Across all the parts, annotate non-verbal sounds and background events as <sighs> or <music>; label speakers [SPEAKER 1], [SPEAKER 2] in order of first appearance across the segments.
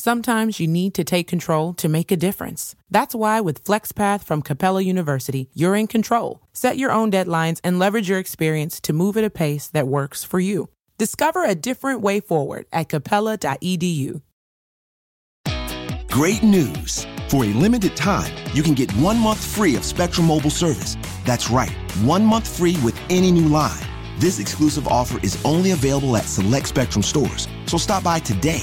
[SPEAKER 1] Sometimes you need to take control to make a difference. That's why with FlexPath from Capella University, you're in control. Set your own deadlines and leverage your experience to move at a pace that works for you. Discover a different way forward at capella.edu.
[SPEAKER 2] Great news! For a limited time, you can get one month free of Spectrum Mobile service. That's right, one month free with any new line. This exclusive offer is only available at select Spectrum stores, so stop by today.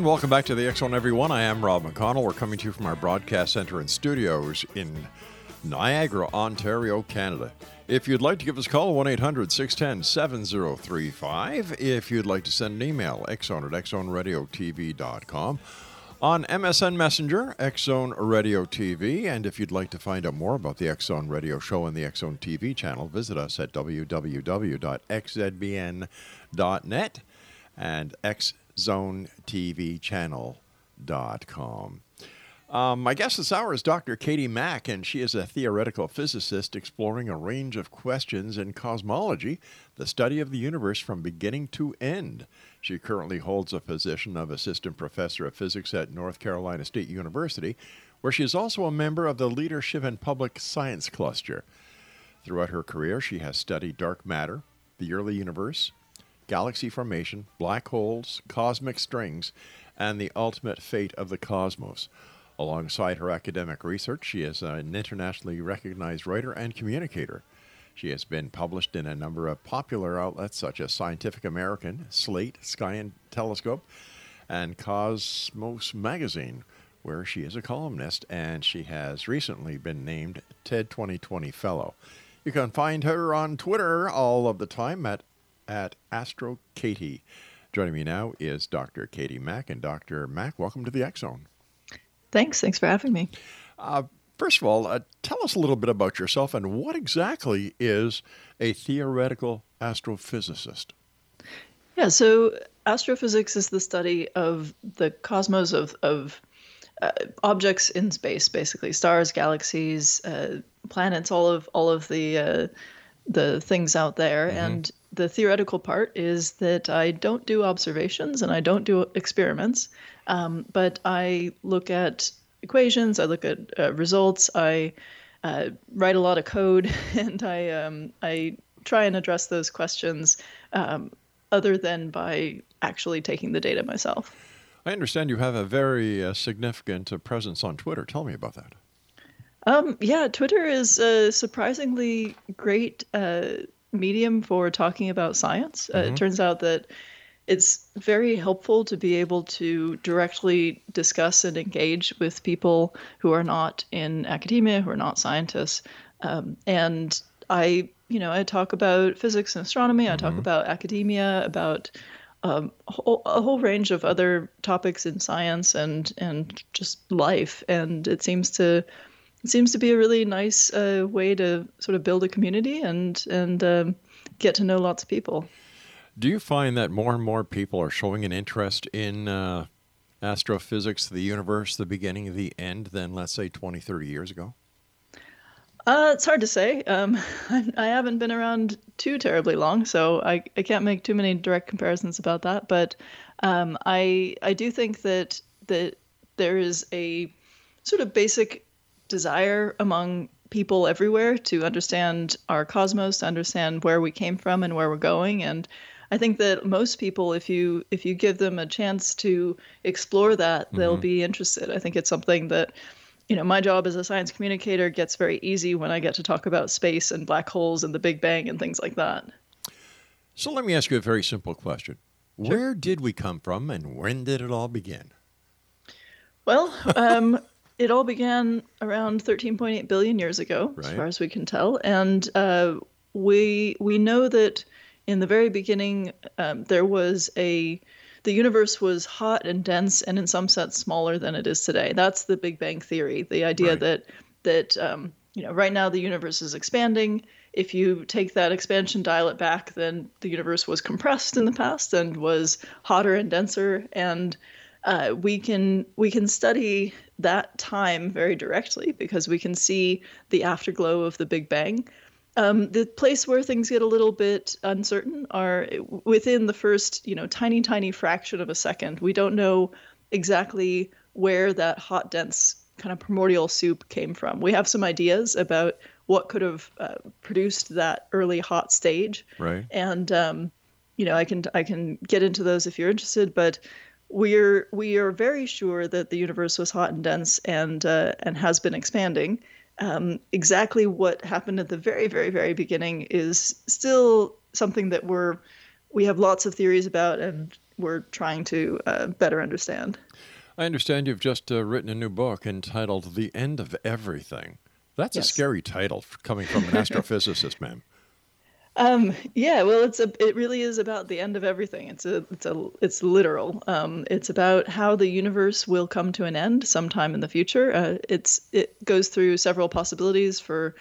[SPEAKER 3] And welcome back to the X Zone, everyone. I am Rob McConnell. We're coming to you from our broadcast center and studios in Niagara, Ontario, Canada. If you'd like to give us a call, 1 800 610 7035. If you'd like to send an email, xzone at xzoneradiotv.com. On MSN Messenger, Xzone Radio TV. And if you'd like to find out more about the Xzone Radio Show and the Xzone TV channel, visit us at www.xzbn.net and xzonetvchannel.com. Um, my guest this hour is Dr. Katie Mack, and she is a theoretical physicist exploring a range of questions in cosmology, the study of the universe from beginning to end. She currently holds a position of assistant professor of physics at North Carolina State University, where she is also a member of the Leadership and Public Science Cluster. Throughout her career, she has studied dark matter, the early universe, galaxy formation, black holes, cosmic strings, and the ultimate fate of the cosmos. Alongside her academic research, she is an internationally recognized writer and communicator. She has been published in a number of popular outlets such as Scientific American, Slate, Sky and Telescope, and Cosmos Magazine, where she is a columnist, and she has recently been named TED 2020 Fellow. You can find her on Twitter all of the time at, at Astro Katie. Joining me now is Dr. Katie Mack. And Dr. Mack, welcome to the Zone.
[SPEAKER 4] Thanks. Thanks for having me.
[SPEAKER 3] Uh, first of all, uh, tell us a little bit about yourself and what exactly is a theoretical astrophysicist?
[SPEAKER 4] Yeah, so astrophysics is the study of the cosmos of, of uh, objects in space, basically stars, galaxies, uh, planets, all of all of the uh, the things out there. And the theoretical part is that I don't do observations and I don't do experiments, um, but I look at equations, I look at uh, results, I uh, write a lot of code, <laughs> and I um, I try and address those questions um, other than by actually taking the data myself.
[SPEAKER 3] I understand you have a very uh, significant uh, presence on Twitter. Tell me about that.
[SPEAKER 4] Um, yeah, Twitter is a surprisingly great uh, medium for talking about science. Uh, it turns out that it's very helpful to be able to directly discuss and engage with people who are not in academia, who are not scientists. Um, and I, you know, I talk about physics and astronomy. I talk about academia, about um, a, whole, a whole range of other topics in science and and just life. And it seems to it seems to be a really nice uh, way to sort of build a community and and um, get to know lots of people.
[SPEAKER 3] Do you find that more and more people are showing an interest in uh, astrophysics, the universe, the beginning, the end, than, let's say, 20, 30 years ago?
[SPEAKER 4] Uh, it's hard to say. Um, <laughs> I, I haven't been around too terribly long, so I, I can't make too many direct comparisons about that. But um, I I do think that that there is a sort of basic desire among people everywhere to understand our cosmos, to understand where we came from and where we're going, and I think that most people, if you if you give them a chance to explore that, they'll be interested. I think it's something that you know, my job as a science communicator gets very easy when I get to talk about space and black holes and the Big Bang and things like that.
[SPEAKER 3] So let me ask you a very simple question. Where did we come from and when did it all begin?
[SPEAKER 4] Well, um, it all began around 13.8 billion years ago, as far as we can tell, and uh, we we know that in the very beginning um, there was a the universe was hot and dense and in some sense smaller than it is today. That's the Big Bang theory. The idea
[SPEAKER 3] Right.
[SPEAKER 4] that that um, you know right now the universe is expanding. If you take that expansion, dial it back, then the universe was compressed in the past and was hotter and denser. And uh, we can we can study that time very directly because we can see the afterglow of the Big Bang. Um, the place where things get a little bit uncertain are within the first, you know, tiny, tiny fraction of a second. We don't know exactly where that hot, dense kind of primordial soup came from. We have some ideas about what could have uh, produced that early hot stage,
[SPEAKER 3] Right.
[SPEAKER 4] and um, you know, I can I can get into those if you're interested, but we're we are very sure that the universe was hot and dense and uh, and has been expanding. Um, exactly what happened at the very very very beginning is still something that we're we have lots of theories about and we're trying to uh, better understand.
[SPEAKER 3] I understand you've just uh, written a new book entitled The End of Everything. That's a scary title coming from an <laughs> astrophysicist, ma'am.
[SPEAKER 4] Um, yeah, well, it's a it really is about the end of everything. It's a it's a it's literal. Um, it's about how the universe will come to an end sometime in the future. Uh, it's it goes through several possibilities for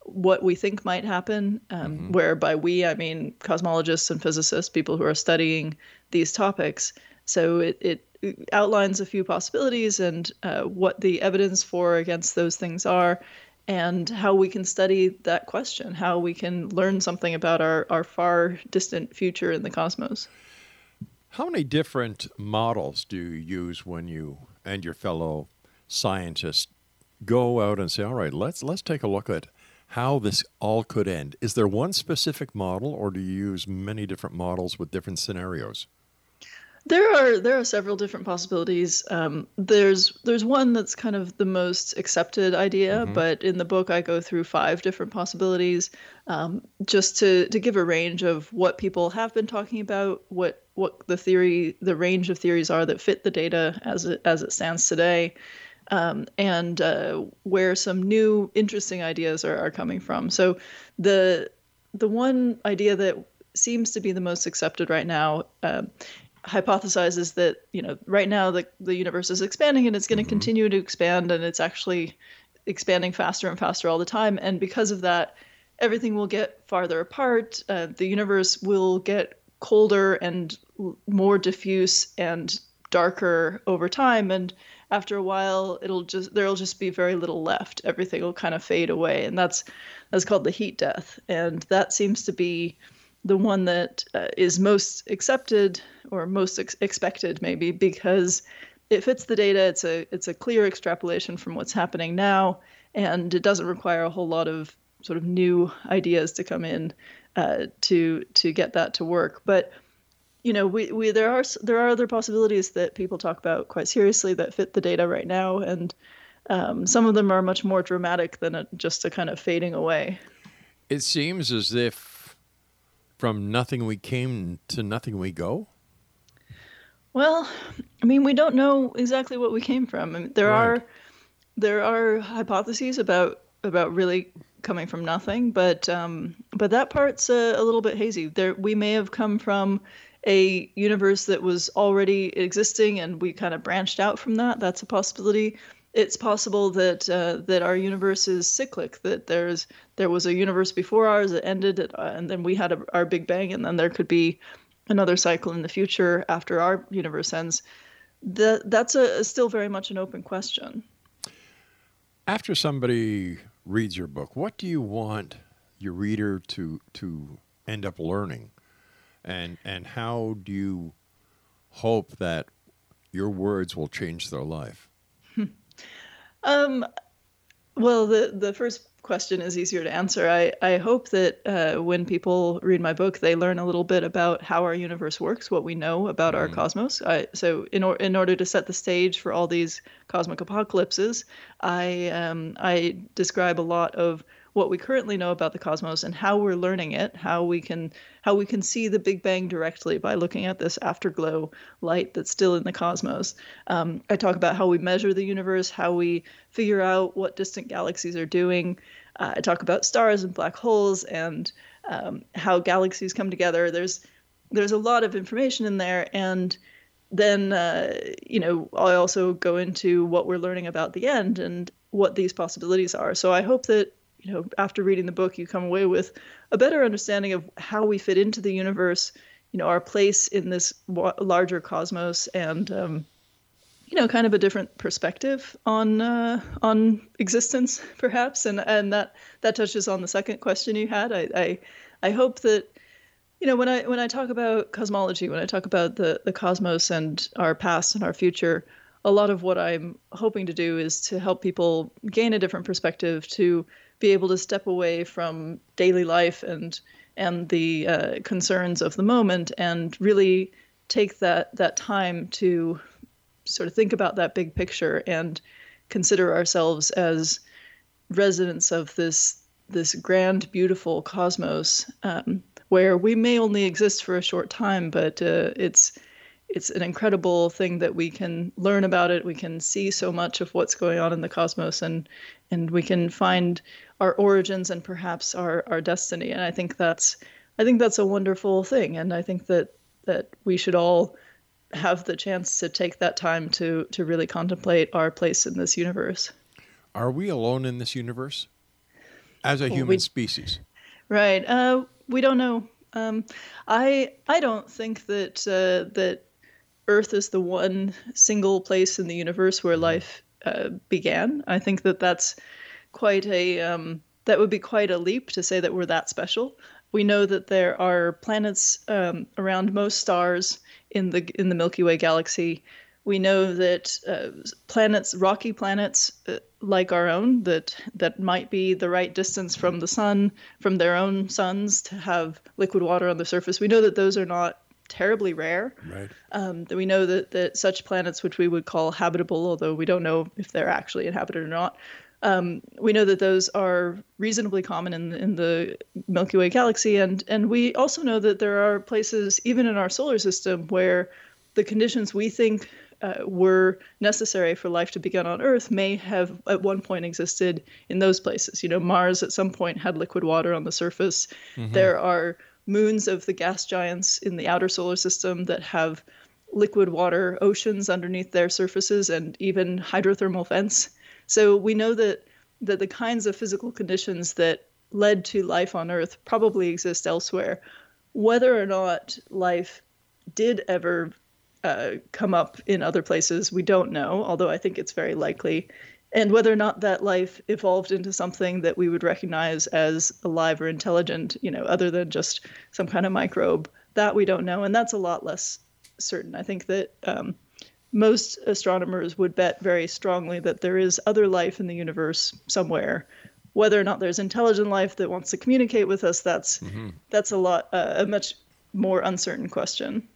[SPEAKER 4] what we think might happen. Um, Where by we I mean cosmologists and physicists, people who are studying these topics. So it it outlines a few possibilities and uh, what the evidence for against those things are and how we can study that question, how we can learn something about our, our far distant future in the cosmos.
[SPEAKER 3] How many different models do you use when you and your fellow scientists go out and say, "All right, let's let's take a look at how this all could end"? Is there one specific model, or do you use many different models with different scenarios?
[SPEAKER 4] There are there are several different possibilities. Um, there's there's one that's kind of the most accepted idea, but in the book I go through five different possibilities, um, just to to give a range of what people have been talking about, what what the theory the range of theories are that fit the data as it as it stands today, um, and uh, where some new interesting ideas are, are coming from. So the the one idea that seems to be the most accepted right now um, hypothesizes that you know right now the the universe is expanding and it's going to continue to expand and it's actually expanding faster and faster all the time. And because of that everything will get farther apart. Uh, the universe will get colder and more diffuse and darker over time. And after a while it'll just there'll just be very little left. Everything will kind of fade away. And that's that's called the heat death. And that seems to be the one that uh, is most accepted or most ex- expected maybe because it fits the data it's a it's a clear extrapolation from what's happening now and it doesn't require a whole lot of sort of new ideas to come in uh, to to get that to work. But you know we, we there are there are other possibilities that people talk about quite seriously that fit the data right now and um, some of them are much more dramatic than a, just a kind of fading away.
[SPEAKER 3] It seems as if from nothing we came to nothing we go.
[SPEAKER 4] Well, I mean, we don't know exactly what we came from. I mean, there
[SPEAKER 3] Right.
[SPEAKER 4] are there are hypotheses about about really coming from nothing, but um, but that part's a, a little bit hazy. There, we may have come from a universe that was already existing, and we kind of branched out from that. That's a possibility. It's possible that uh, that our universe is cyclic. That there's there was a universe before ours that ended, uh, and then we had a, our Big Bang, and then there could be another cycle in the future after our universe ends. That that's a still very much an open question.
[SPEAKER 3] After somebody reads your book, what do you want your reader to to end up learning, and and how do you hope that your words will change their life?
[SPEAKER 4] Um, well, the the first question is easier to answer. I I hope that uh, when people read my book, they learn a little bit about how our universe works, what we know about our cosmos. I, so in or, in order to set the stage for all these cosmic apocalypses, I um, I describe a lot of what we currently know about the cosmos and how we're learning it, how we can how we can see the Big Bang directly by looking at this afterglow light that's still in the cosmos. Um, I talk about how we measure the universe, how we figure out what distant galaxies are doing. Uh, I talk about stars and black holes and um, how galaxies come together. There's there's a lot of information in there, and then uh, you know I also go into what we're learning about the end and what these possibilities are. So I hope that you know after reading the book you come away with a better understanding of how we fit into the universe, you know our place in this wa- larger cosmos, and um, you know kind of a different perspective on uh, on existence <laughs> perhaps, and and that that touches on the second question you had. I I, I hope that you know when i when i talk about cosmology when i talk about the the cosmos and our past and our future a lot of what i'm hoping to do is to help people gain a different perspective to be able to step away from daily life and and the uh, concerns of the moment and really take that that time to sort of think about that big picture and consider ourselves as residents of this this grand, beautiful cosmos, um, where we may only exist for a short time, but uh, it's it's an incredible thing that we can learn about it. We can see so much of what's going on in the cosmos, and and we can find our origins and perhaps our our destiny. And I think that's I think that's a wonderful thing, and I think that that we should all have the chance to take that time to to really contemplate our place in this universe.
[SPEAKER 3] Are we alone in this universe as a human
[SPEAKER 4] we-
[SPEAKER 3] species?
[SPEAKER 4] Right. Uh, we don't know. Um, I I don't think that uh, that Earth is the one single place in the universe where life uh, began. I think that that's quite a um, that would be quite a leap to say that we're that special. We know that there are planets um, around most stars in the in the Milky Way galaxy. We know that uh, planets, rocky planets uh, like our own, that that might be the right distance from the sun, from their own suns, to have liquid water on the surface. We know that those are not terribly rare.
[SPEAKER 3] Right.
[SPEAKER 4] Um, that we know that, that such planets, which we would call habitable, although we don't know if they're actually inhabited or not, um, we know that those are reasonably common in, in the Milky Way galaxy. And, and we also know that there are places, even in our solar system, where the conditions we think uh, were necessary for life to begin on Earth may have at one point existed in those places. You know, Mars at some point had liquid water on the surface. There are moons of the gas giants in the outer solar system that have liquid water oceans underneath their surfaces and even hydrothermal vents. So we know that that the kinds of physical conditions that led to life on Earth probably exist elsewhere. Whether or not life did ever uh, come up in other places, we don't know, although I think it's very likely. And whether or not that life evolved into something that we would recognize as alive or intelligent, you know, other than just some kind of microbe, that we don't know. And that's a lot less certain. I think that um, most astronomers would bet very strongly that there is other life in the universe somewhere. Whether or not there's intelligent life that wants to communicate with us, that's that's a lot uh, a much more uncertain question.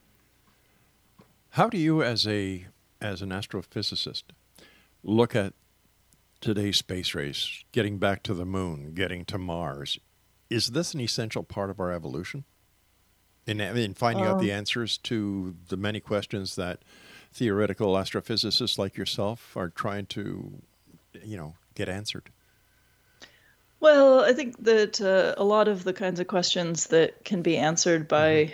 [SPEAKER 3] How do you, as a as an astrophysicist, look at today's space race, getting back to the moon, getting to Mars? Is this an essential part of our evolution? In, in finding out the answers to the many questions that theoretical astrophysicists like yourself are trying to, you know, get answered.
[SPEAKER 4] Well, I think that uh, a lot of the kinds of questions that can be answered by,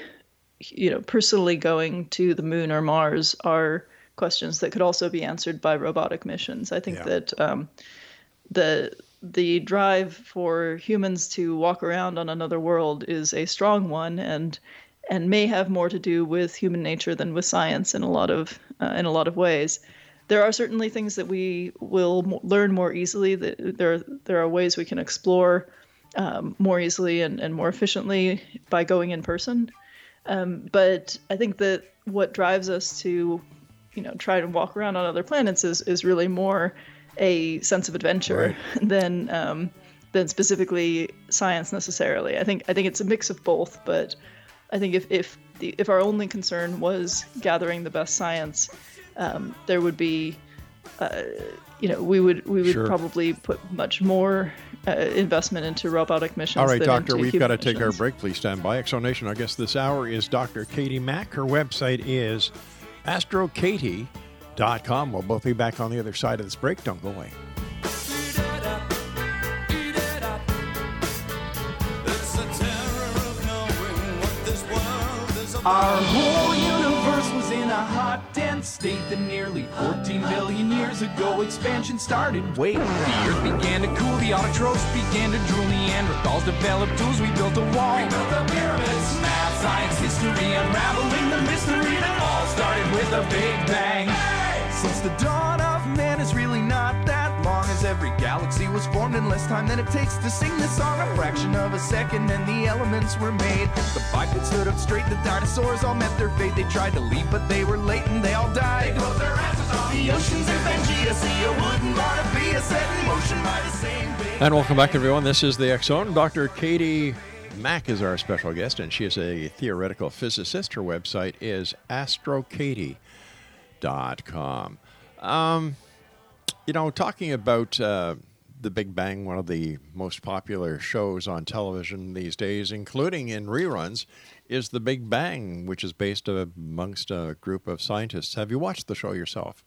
[SPEAKER 4] you know, personally going to the moon or Mars are questions that could also be answered by robotic missions. I think
[SPEAKER 3] Yeah.
[SPEAKER 4] that um, the the drive for humans to walk around on another world is a strong one, and and may have more to do with human nature than with science in a lot of uh, in a lot of ways. there are certainly things that we will m- learn more easily. That there there are ways we can explore um, more easily and, and more efficiently by going in person. Um, but I think that what drives us to, you know, try to walk around on other planets is is really more a sense of adventure <laughs> than um, than specifically science necessarily. I think I think it's a mix of both. But I think if if the, if our only concern was gathering the best science, um, there would be uh, you know, we would we would
[SPEAKER 3] Sure.
[SPEAKER 4] probably put much more uh, investment into robotic missions.
[SPEAKER 3] All right, Doctor, we've got to take our break. Please stand by. Exonation, our guest this hour is Dr. Katie Mack. Her website is astrokatie.com. We'll both be back on the other side of this break. Don't go away.
[SPEAKER 5] Our whole universe was in a hot, dense state that nearly 14 billion years ago expansion started. Wait, the earth began to cool, the autotrophs began to drool, Neanderthals developed tools, we built a wall. We built the pyramids, math, science, history, unraveling the mystery started with a big bang. Since the dawn of man is really not that long as every galaxy was formed in less time than it takes to sing this song. A fraction of a second and the elements were made. The bipeds stood up straight, the dinosaurs all met their fate. They tried to leave, but they were late and they all died. They closed their asses on the oceans and Pangea. See, you wouldn't want to be a set in motion by the same
[SPEAKER 3] And welcome back, everyone. This is the Zone. Dr. Katie Mack is our special guest, and she is a theoretical physicist. Her website is astrokatie.com. Um, you know, talking about uh, the Big Bang, one of the most popular shows on television these days, including in reruns, is The Big Bang, which is based amongst a group of scientists. Have you watched the show yourself?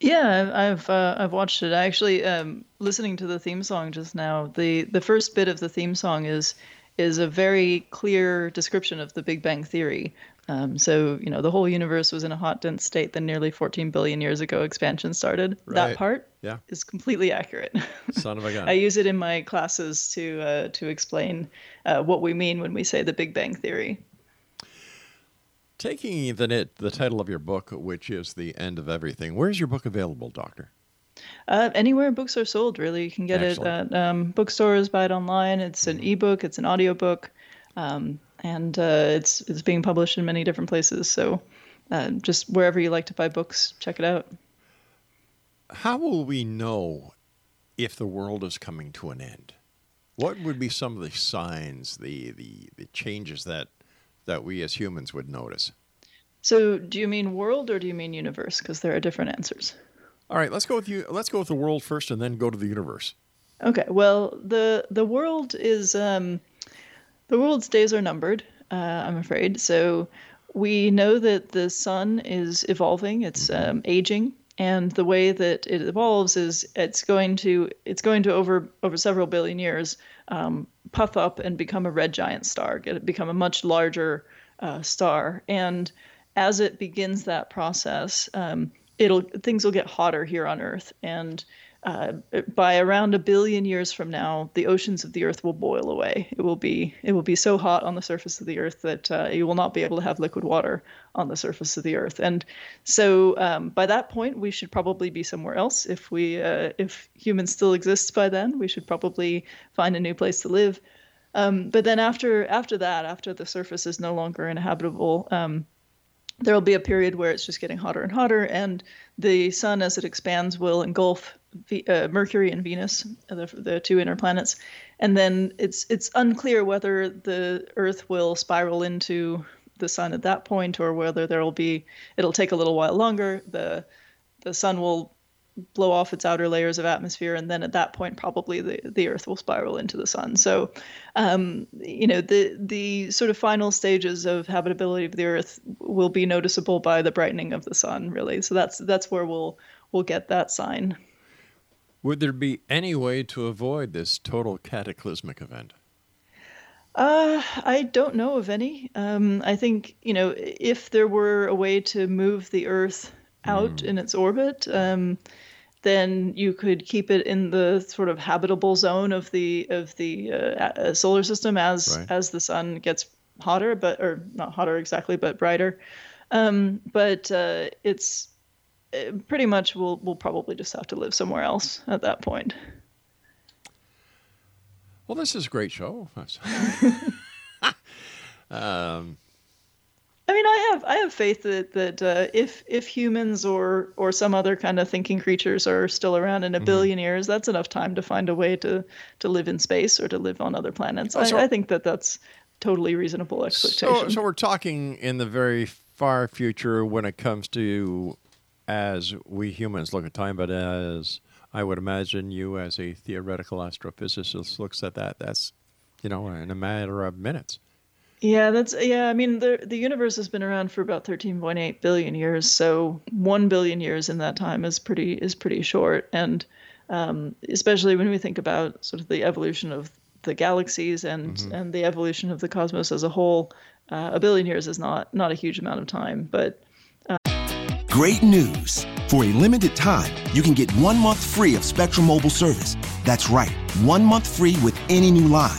[SPEAKER 4] Yeah, I've uh, I've watched it. I Actually, um, listening to the theme song just now, the the first bit of the theme song is is a very clear description of the Big Bang Theory. Um, so you know, the whole universe was in a hot, dense state. Then, nearly 14 billion years ago, expansion started.
[SPEAKER 3] Right.
[SPEAKER 4] That part
[SPEAKER 3] Yeah.
[SPEAKER 4] is completely accurate. <laughs>
[SPEAKER 3] Son of a gun.
[SPEAKER 4] I use it in my classes to uh, to explain uh, what we mean when we say the Big Bang Theory.
[SPEAKER 3] Taking the the title of your book, which is The End of Everything, where's your book available, Doctor?
[SPEAKER 4] Uh, anywhere books are sold, really, you can get
[SPEAKER 3] Excellent.
[SPEAKER 4] it at um, bookstores, buy it online. It's an ebook, it's an audiobook, um, and uh, it's it's being published in many different places. So, uh, just wherever you like to buy books, check it out.
[SPEAKER 3] How will we know if the world is coming to an end? What would be some of the signs, the, the, the changes that, that we as humans would notice?
[SPEAKER 4] So, do you mean world or do you mean universe? Because there are different answers.
[SPEAKER 3] All right, let's go with you. Let's go with the world first, and then go to the universe.
[SPEAKER 4] Okay. Well, the the world is um, the world's days are numbered. Uh, I'm afraid. So we know that the sun is evolving. It's um, aging, and the way that it evolves is it's going to it's going to over over several billion years um, puff up and become a red giant star, get become a much larger uh, star, and as it begins that process, um, it'll things will get hotter here on Earth, and uh, by around a billion years from now, the oceans of the Earth will boil away. It will be it will be so hot on the surface of the Earth that uh, you will not be able to have liquid water on the surface of the Earth. And so um, by that point, we should probably be somewhere else. If we uh, if humans still exist by then, we should probably find a new place to live. Um, but then after after that, after the surface is no longer inhabitable, um, there will be a period where it's just getting hotter and hotter, and the sun, as it expands, will engulf V- uh, Mercury and Venus, the, the two inner planets, and then it's it's unclear whether the Earth will spiral into the sun at that point, or whether there will be it'll take a little while longer. the The sun will blow off its outer layers of atmosphere, and then at that point, probably the, the Earth will spiral into the sun. So, um, you know, the the sort of final stages of habitability of the Earth will be noticeable by the brightening of the sun, really. So that's that's where we'll we'll get that sign.
[SPEAKER 3] Would there be any way to avoid this total cataclysmic event?
[SPEAKER 4] Uh, I don't know of any. Um, I think you know if there were a way to move the Earth out in its orbit, um, then you could keep it in the sort of habitable zone of the of the uh, uh, solar system as
[SPEAKER 3] Right.
[SPEAKER 4] as the sun gets hotter, but or not hotter exactly, but brighter. Um, but uh, it's uh, pretty much we'll we'll probably just have to live somewhere else at that point.
[SPEAKER 3] Well, this is a great show. <laughs> <laughs> um,
[SPEAKER 4] I mean, I have I have faith that that uh, if if humans or or some other kind of thinking creatures are still around in a billion years, that's enough time to find a way to to live in space or to live on other planets.
[SPEAKER 3] Oh, so-
[SPEAKER 4] I, I think that that's totally reasonable expectation.
[SPEAKER 3] so, so we're talking in the very far future when it comes to as we humans look at time, but as I would imagine you as a theoretical astrophysicist looks at that, that's you know in a matter of minutes.
[SPEAKER 4] Yeah, that's yeah. I mean, the the universe has been around for about 13.8 billion years, so one billion years in that time is pretty is pretty short, and um, especially when we think about sort of the evolution of the galaxies and and the evolution of the cosmos as a whole, uh, a billion years is not not a huge amount of time, but
[SPEAKER 2] Great news! For a limited time, you can get one month free of Spectrum Mobile service. That's right, one month free with any new line.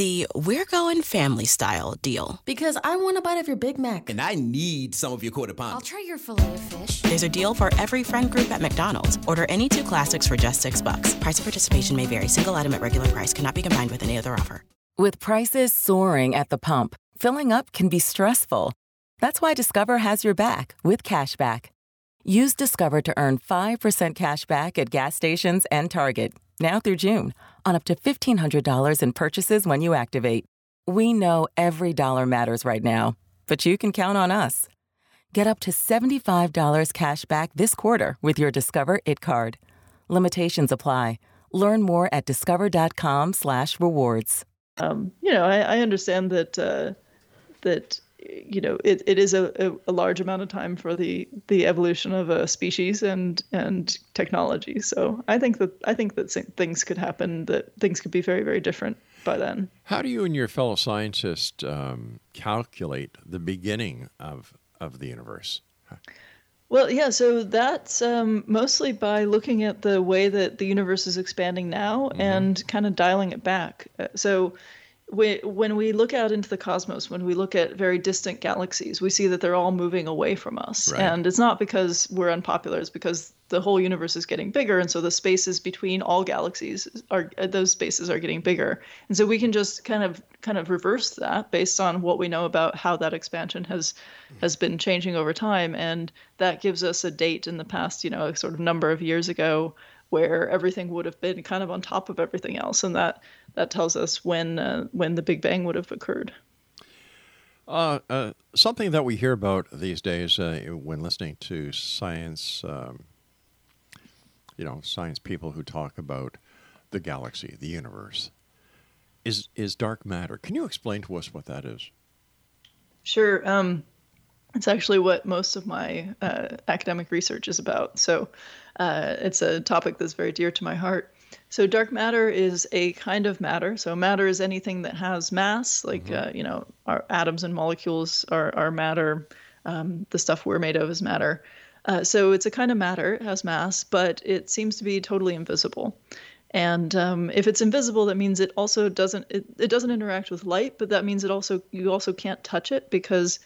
[SPEAKER 6] The We're Going Family Style deal.
[SPEAKER 7] Because I want a bite of your Big Mac.
[SPEAKER 8] And I need some of your quarter
[SPEAKER 7] Pounder.
[SPEAKER 8] I'll
[SPEAKER 7] try your filet of fish.
[SPEAKER 6] There's a deal for every friend group at McDonald's. Order any two classics for just six bucks. Price of participation may vary. Single item at regular price cannot be combined with any other offer.
[SPEAKER 9] With prices soaring at the pump, filling up can be stressful. That's why Discover has your back with cashback. Use Discover to earn 5% cash back at gas stations and Target, now through June, on up to $1,500 in purchases when you activate. We know every dollar matters right now, but you can count on us. Get up to $75 cash back this quarter with your Discover It card. Limitations apply. Learn more at discover.com slash rewards.
[SPEAKER 4] um, you know, I, I understand that uh, that you know it, it is a, a, large amount of time for the the evolution of a species and and technology. So I think that I think that things could happen that things could be very very different by then.
[SPEAKER 3] How do you and your fellow scientists um, calculate the beginning of of the universe?
[SPEAKER 4] Well, yeah, so that's um, mostly by looking at the way that the universe is expanding now and kind of dialing it back. Uh, So we, when we look out into the cosmos, when we look at very distant galaxies, we see that they're all moving away from us.
[SPEAKER 3] Right.
[SPEAKER 4] And it's not because we're unpopular, it's because the whole universe is getting bigger. And so the spaces between all galaxies are, those spaces are getting bigger. And so we can just kind of, kind of reverse that based on what we know about how that expansion has, has been changing over time. And that gives us a date in the past, you know, a sort of number of years ago where everything would have been kind of on top of everything else. And that, that tells us when, uh, when the Big Bang would have occurred.
[SPEAKER 3] Uh, uh, something that we hear about these days uh, when listening to science, um, you know, science people who talk about the galaxy, the universe, is is dark matter. Can you explain to us what that is?
[SPEAKER 4] Sure. Um, it's actually what most of my uh, academic research is about. So uh, it's a topic that's very dear to my heart. So dark matter is a kind of matter. So matter is anything that has mass, like uh, you know, our atoms and molecules are, are matter. Um, the stuff we're made of is matter. Uh, so it's a kind of matter. It has mass, but it seems to be totally invisible. And um, if it's invisible, that means it also doesn't it, it doesn't interact with light, but that means it also you also can't touch it because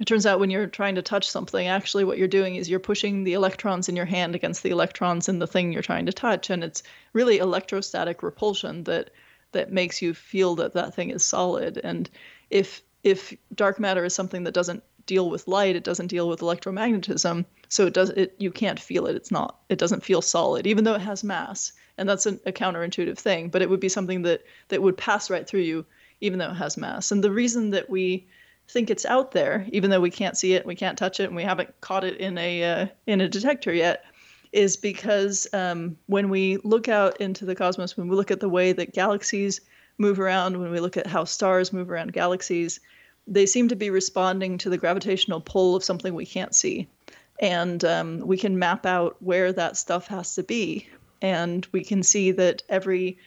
[SPEAKER 4] it turns out when you're trying to touch something, actually what you're doing is you're pushing the electrons in your hand against the electrons in the thing you're trying to touch, and it's really electrostatic repulsion that that makes you feel that that thing is solid. And if if dark matter is something that doesn't deal with light, it doesn't deal with electromagnetism, so it does it you can't feel it. It's not it doesn't feel solid, even though it has mass, and that's a, a counterintuitive thing. But it would be something that that would pass right through you, even though it has mass. And the reason that we think it's out there, even though we can't see it, we can't touch it, and we haven't caught it in a uh, in a detector yet, is because um, when we look out into the cosmos, when we look at the way that galaxies move around, when we look at how stars move around galaxies, they seem to be responding to the gravitational pull of something we can't see, and um, we can map out where that stuff has to be, and we can see that every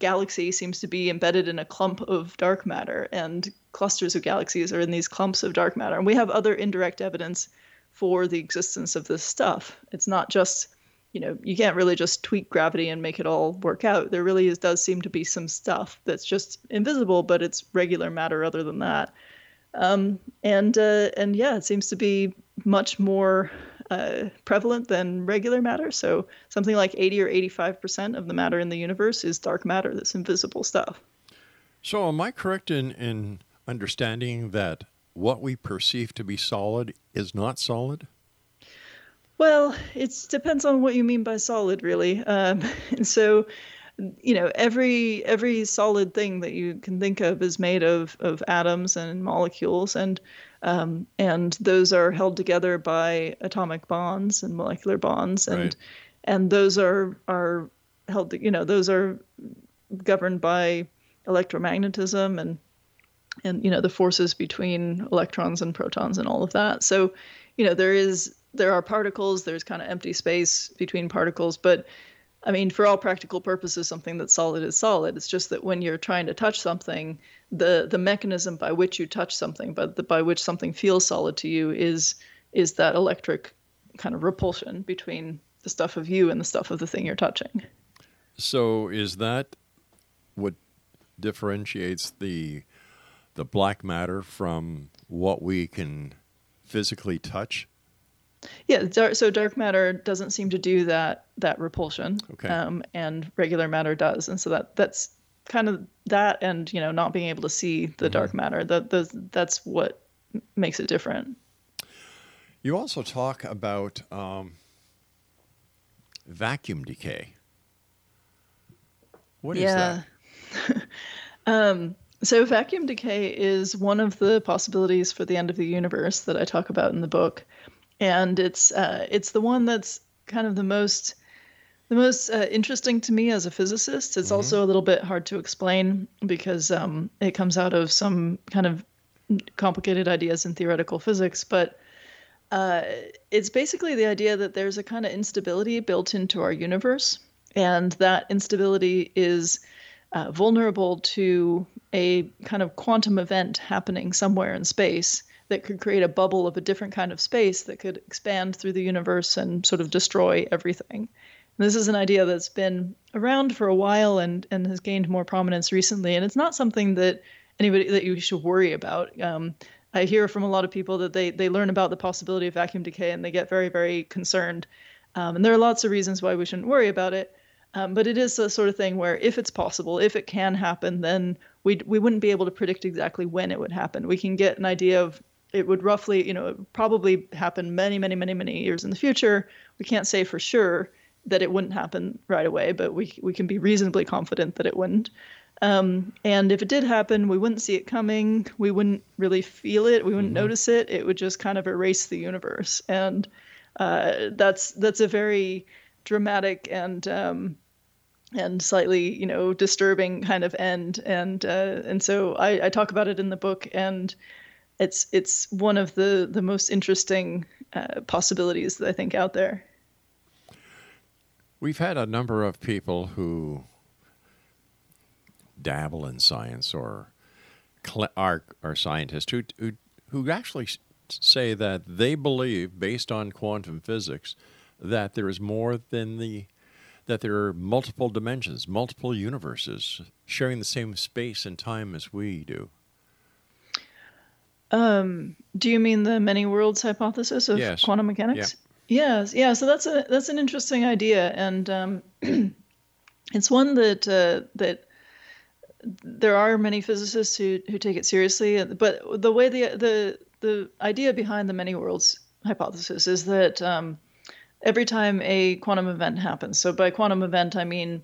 [SPEAKER 4] galaxy seems to be embedded in a clump of dark matter, and clusters of galaxies are in these clumps of dark matter. And we have other indirect evidence for the existence of this stuff. It's not just, you know, you can't really just tweak gravity and make it all work out. There really is, does seem to be some stuff that's just invisible, but it's regular matter other than that. Um, and uh, and yeah, it seems to be much more uh, prevalent than regular matter. So something like 80 or 85 percent of the matter in the universe is dark matter. That's invisible stuff.
[SPEAKER 3] So, am I correct in, in understanding that what we perceive to be solid is not solid?
[SPEAKER 4] Well, it depends on what you mean by solid, really. Um, <laughs> and so, you know, every every solid thing that you can think of is made of of atoms and molecules, and um, and those are held together by atomic bonds and molecular bonds, and
[SPEAKER 3] Right.
[SPEAKER 4] and those are are held, you know, those are governed by electromagnetism and and you know the forces between electrons and protons and all of that so you know there is there are particles there's kind of empty space between particles but i mean for all practical purposes something that's solid is solid it's just that when you're trying to touch something the the mechanism by which you touch something but the, by which something feels solid to you is is that electric kind of repulsion between the stuff of you and the stuff of the thing you're touching
[SPEAKER 3] So, is that what differentiates the the black matter from what we can physically touch?
[SPEAKER 4] Yeah, dark, so dark matter doesn't seem to do that that repulsion,
[SPEAKER 3] Okay.
[SPEAKER 4] um, and regular matter does, and so that that's kind of that, and you know, not being able to see the dark matter. That that's what makes it different.
[SPEAKER 3] You also talk about um, vacuum decay. What is that? <laughs>
[SPEAKER 4] um, so vacuum decay is one of the possibilities for the end of the universe that I talk about in the book, and it's uh, it's the one that's kind of the most the most uh, interesting to me as a physicist. It's also a little bit hard to explain because um, it comes out of some kind of complicated ideas in theoretical physics, but uh, it's basically the idea that there's a kind of instability built into our universe, and that instability is uh, vulnerable to a kind of quantum event happening somewhere in space that could create a bubble of a different kind of space that could expand through the universe and sort of destroy everything. And this is an idea that's been around for a while and, and has gained more prominence recently. And it's not something that anybody that you should worry about. Um, I hear from a lot of people that they, they learn about the possibility of vacuum decay and they get very, very concerned. Um, and there are lots of reasons why we shouldn't worry about it. Um, but it is the sort of thing where if it's possible, if it can happen, then we we wouldn't be able to predict exactly when it would happen. We can get an idea of it would roughly, you know, it would probably happen many, many, many, many years in the future. We can't say for sure that it wouldn't happen right away, but we we can be reasonably confident that it wouldn't. Um, and if it did happen, we wouldn't see it coming. We wouldn't really feel it. We wouldn't notice it. It would just kind of erase the universe. And uh, that's that's a very dramatic and um, and slightly you know disturbing kind of end. And uh, and so I, I talk about it in the book, and it's it's one of the the most interesting uh, possibilities that I think out there.
[SPEAKER 3] We've had a number of people who dabble in science or are, are scientists who, who, who actually say that they believe, based on quantum physics, that there is more than the that there are multiple dimensions, multiple universes sharing the same space and time as we do.
[SPEAKER 4] Um, do you mean the many worlds hypothesis of
[SPEAKER 3] Yes.
[SPEAKER 4] quantum mechanics? Yes, yeah. So that's a that's an interesting idea, and um, <clears throat> it's one that uh, that there are many physicists who who take it seriously. But the way the the the idea behind the many worlds hypothesis is that um, every time a quantum event happens, so by quantum event I mean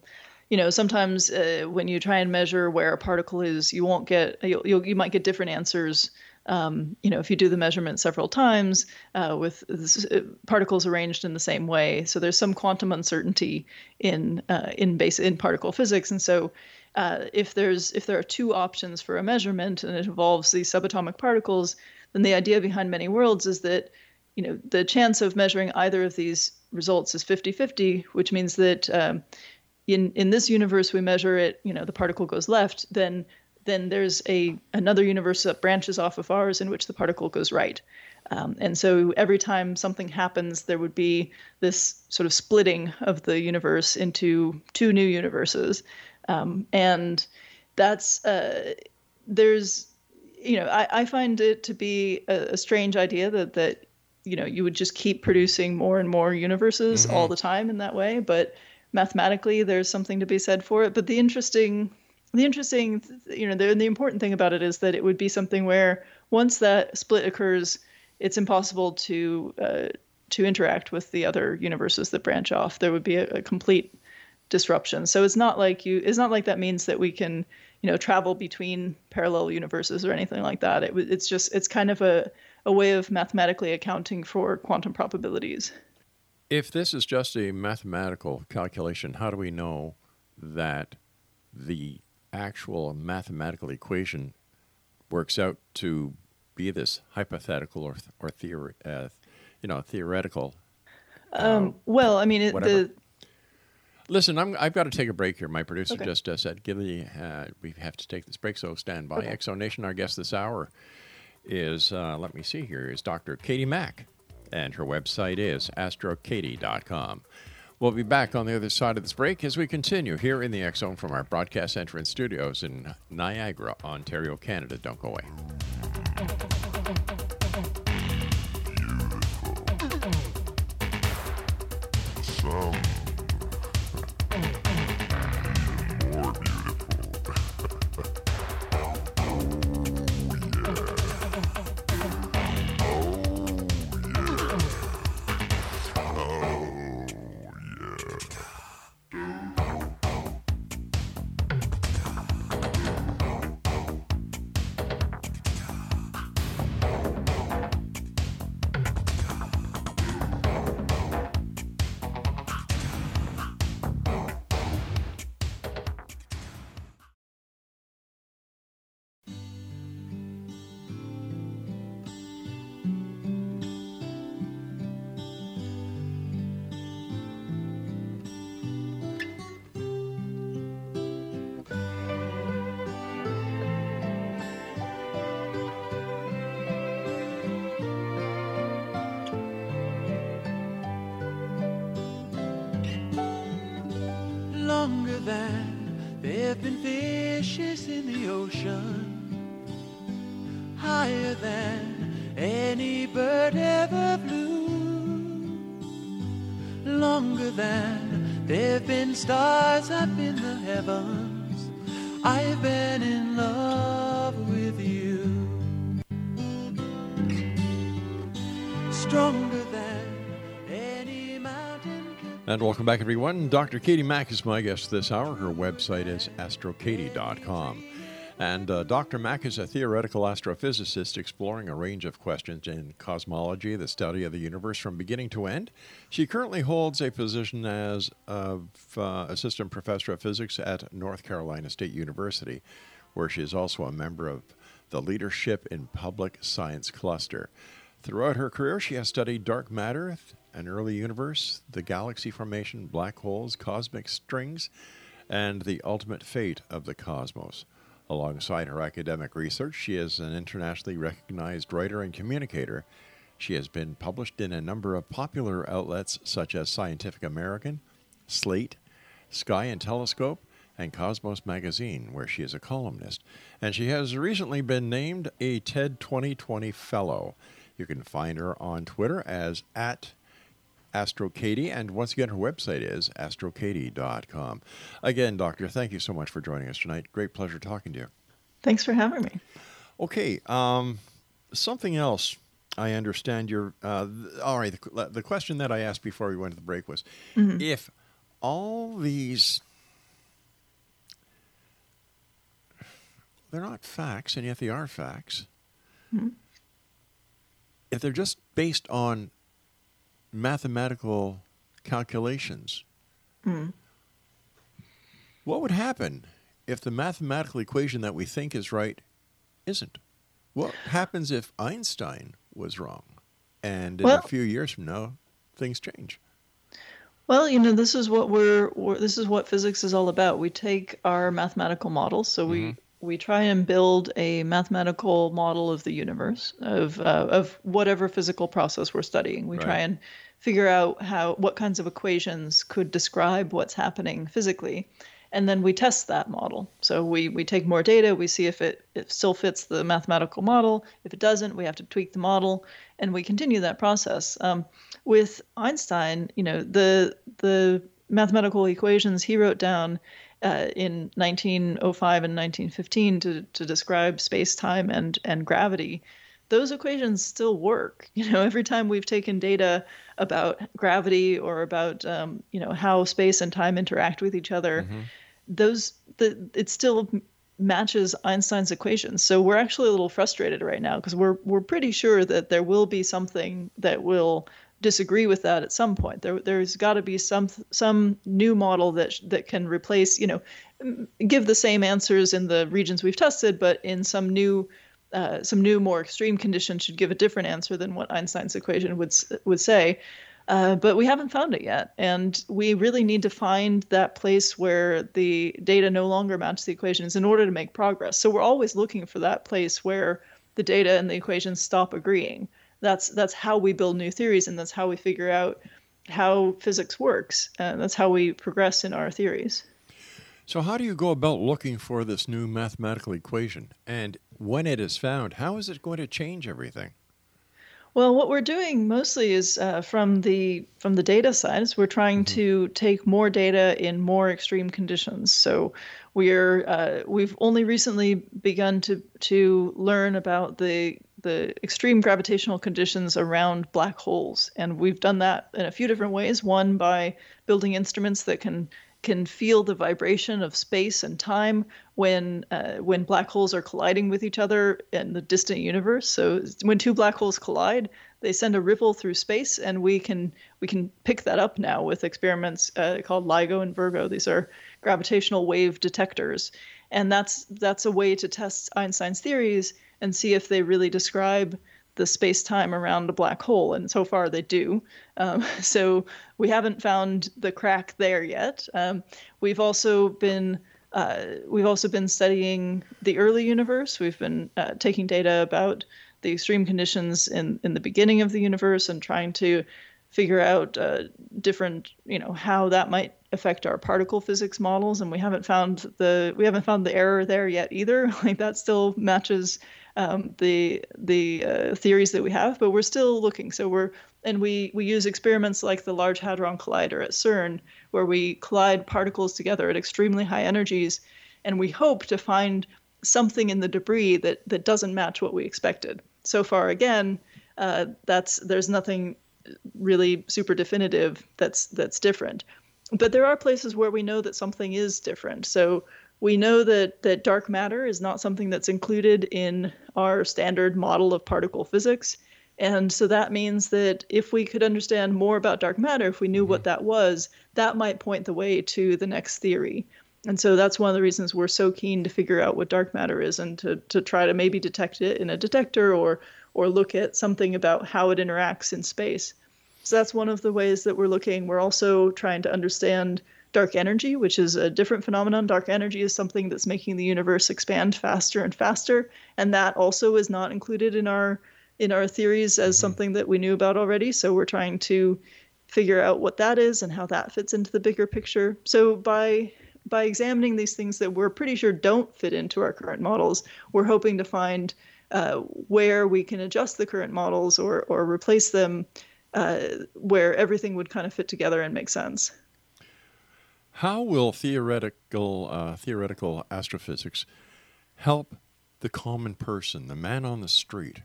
[SPEAKER 4] you know sometimes uh, when you try and measure where a particle is you won't get you'll, you'll, you might get different answers um, you know if you do the measurement several times uh, with this, uh, particles arranged in the same way. So there's some quantum uncertainty in uh, in base in particle physics. And so uh, if there's if there are two options for a measurement and it involves these subatomic particles then the idea behind many worlds is that you know the chance of measuring either of these results is 50-50 which means that um, in in this universe we measure it, you know, the particle goes left, then then there's a another universe that branches off of ours in which the particle goes right. Um, and so every time something happens, there would be this sort of splitting of the universe into two new universes. Um, and that's, uh, there's, you know, I, I find it to be a, a strange idea that, that, you know, you would just keep producing more and more universes all the time in that way. But mathematically, there's something to be said for it. But the interesting, the interesting, you know, the, the important thing about it is that it would be something where once that split occurs, it's impossible to uh, to interact with the other universes that branch off. There would be a, a complete disruption. So it's not like you. It's not like that means that we can, you know, travel between parallel universes or anything like that. It, it's just it's kind of a a way of mathematically accounting for quantum probabilities.
[SPEAKER 3] If this is just a mathematical calculation, how do we know that the actual mathematical equation works out to be this hypothetical or or theory, uh, you know, theoretical?
[SPEAKER 4] Um, well, I mean, it, the
[SPEAKER 3] Listen, I'm, I've got to take a break here. My producer
[SPEAKER 4] Okay.
[SPEAKER 3] just uh, said, "Give the uh, we have to take this break, so stand by."
[SPEAKER 4] Okay.
[SPEAKER 3] Exo Nation, our guest this hour is uh, let me see here is Dr. Katie Mack, and her website is astrokatie.com. We'll be back on the other side of this break as we continue here in the X Zone from our broadcast center and studios in Niagara, Ontario, Canada. Don't go away. Welcome back, everyone. Dr. Katie Mack is my guest this hour. Her website is astrokatie.com. And uh, Dr. Mack is a theoretical astrophysicist exploring a range of questions in cosmology, the study of the universe from beginning to end. She currently holds a position as of, uh, assistant professor of physics at North Carolina State University, where she is also a member of the Leadership in Public Science Cluster. Throughout her career, she has studied dark matter, an early universe, the galaxy formation, black holes, cosmic strings, and the ultimate fate of the cosmos. Alongside her academic research, she is an internationally recognized writer and communicator. She has been published in a number of popular outlets such as Scientific American, Slate, Sky and Telescope, and Cosmos Magazine, where she is a columnist. And she has recently been named a TED 2020 Fellow. You can find her on Twitter as at AstroKatie, and once again, her website is astrokatie.com. Again, Doctor, thank you so much for joining us tonight. Great pleasure talking to you.
[SPEAKER 4] thanks for having me.
[SPEAKER 3] Okay, um, something else. I understand your. Uh, th- all right, the, the question that I asked before we went to the break was if all these. They're not facts, and yet they are facts. If they're just based on mathematical calculations, what would happen if the mathematical equation that we think is right isn't? What happens if Einstein was wrong? And in
[SPEAKER 4] Well-
[SPEAKER 3] a few years from now, things change.
[SPEAKER 4] Well, you know, this is what we're, we're this is what physics is all about. We take our mathematical models, so
[SPEAKER 3] Mm-hmm.
[SPEAKER 4] we try and build a mathematical model of the universe of uh, of whatever physical process we're studying. We try and figure out how what kinds of equations could describe what's happening physically, and then we test that model. So we we take more data, we see if it, it still fits the mathematical model. If it doesn't, we have to tweak the model, and we continue that process. Um, with Einstein, you know, the the mathematical equations he wrote down uh, in 1905 and 1915 to, to describe space, time, and and gravity, those equations still work. <laughs> You know, every time we've taken data about gravity or about um, you know how space and time interact with each other, those the it still matches Einstein's equations. So we're actually a little frustrated right now because we're we're pretty sure that there will be something that will disagree with that at some point. There there's got to be some some new model that that can replace, you know, give the same answers in the regions we've tested, but in some new uh, some new more extreme conditions should give a different answer than what Einstein's equation would would say. Uh, but we haven't found it yet, and we really need to find that place where the data no longer match the equations in order to make progress. So we're always looking for that place where the data and the equations stop agreeing. That's that's how we build new theories, and that's how we figure out how physics works. And that's how we progress in our theories.
[SPEAKER 3] So, how do you go about looking for this new mathematical equation? And when it is found, how is it going to change everything?
[SPEAKER 4] Well, what we're doing mostly is uh, from the from the data side is we're trying to take more data in more extreme conditions. So we're uh, we've only recently begun to to learn about the the extreme gravitational conditions around black holes, and we've done that in a few different ways. One by building instruments that can can feel the vibration of space and time when uh, when black holes are colliding with each other in the distant universe. So when two black holes collide, they send a ripple through space, and we can we can pick that up now with experiments uh, called LIGO and Virgo. These are gravitational wave detectors, and that's that's a way to test Einstein's theories and see if they really describe the space time around a black hole, and so far they do. Um, <laughs> so we haven't found the crack there yet. Um, we've also been uh, we've also been studying the early universe. We've been uh, taking data about the extreme conditions in in the beginning of the universe and trying to figure out uh, different you know how that might affect our particle physics models and we haven't found the we haven't found the error there yet either. <laughs> Like that still matches um, the the uh, theories that we have but we're still looking. So we're and we we use experiments like the large hadron collider at CERN where we collide particles together at extremely high energies and we hope to find something in the debris that that doesn't match what we expected. So far again uh, that's there's nothing really super definitive that's that's different. But there are places where we know that something is different. So we know that that dark matter is not something that's included in our standard model of particle physics. And so that means that if we could understand more about dark matter if we knew what mm-hmm. that was that might point the way to the next theory. And so that's one of the reasons we're so keen to figure out what dark matter is and to, to try to maybe detect it in a detector or or look at something about how it interacts in space. So that's one of the ways that we're looking. We're also trying to understand dark energy, which is a different phenomenon. Dark energy is something that's making the universe expand faster and faster, and that also is not included in our in our theories as mm-hmm. something that we knew about already. So we're trying to figure out what that is and how that fits into the bigger picture. So by by examining these things that we're pretty sure don't fit into our current models, we're hoping to find uh, where we can adjust the current models or, or replace them uh, where everything would kind of fit together and make sense.
[SPEAKER 3] How will theoretical uh, theoretical astrophysics help the common person, the man on the street?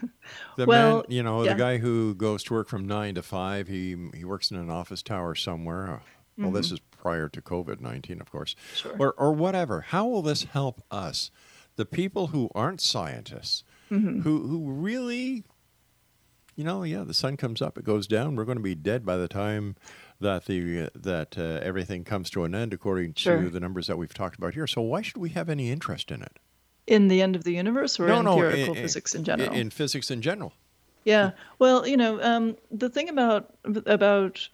[SPEAKER 3] <laughs> The
[SPEAKER 4] Well,
[SPEAKER 3] man, you know,
[SPEAKER 4] yeah.
[SPEAKER 3] the guy who goes to work from nine to five. He he works in an office tower somewhere. Uh, Well, this
[SPEAKER 4] Mhm.
[SPEAKER 3] is prior to COVID nineteen, of course,
[SPEAKER 4] Sure.
[SPEAKER 3] or or whatever. How will this help us, the people who aren't scientists,
[SPEAKER 4] Mhm.
[SPEAKER 3] who who really, you know, yeah, the sun comes up, it goes down. We're going to be dead by the time that the that uh, everything comes to an end, according to
[SPEAKER 4] Sure.
[SPEAKER 3] the numbers that we've talked about here. So why should we have any interest in it?
[SPEAKER 4] In the end of the universe or
[SPEAKER 3] no,
[SPEAKER 4] in
[SPEAKER 3] no,
[SPEAKER 4] theoretical physics in general?
[SPEAKER 3] In physics in general.
[SPEAKER 4] Yeah. Well, you know, um, the thing about about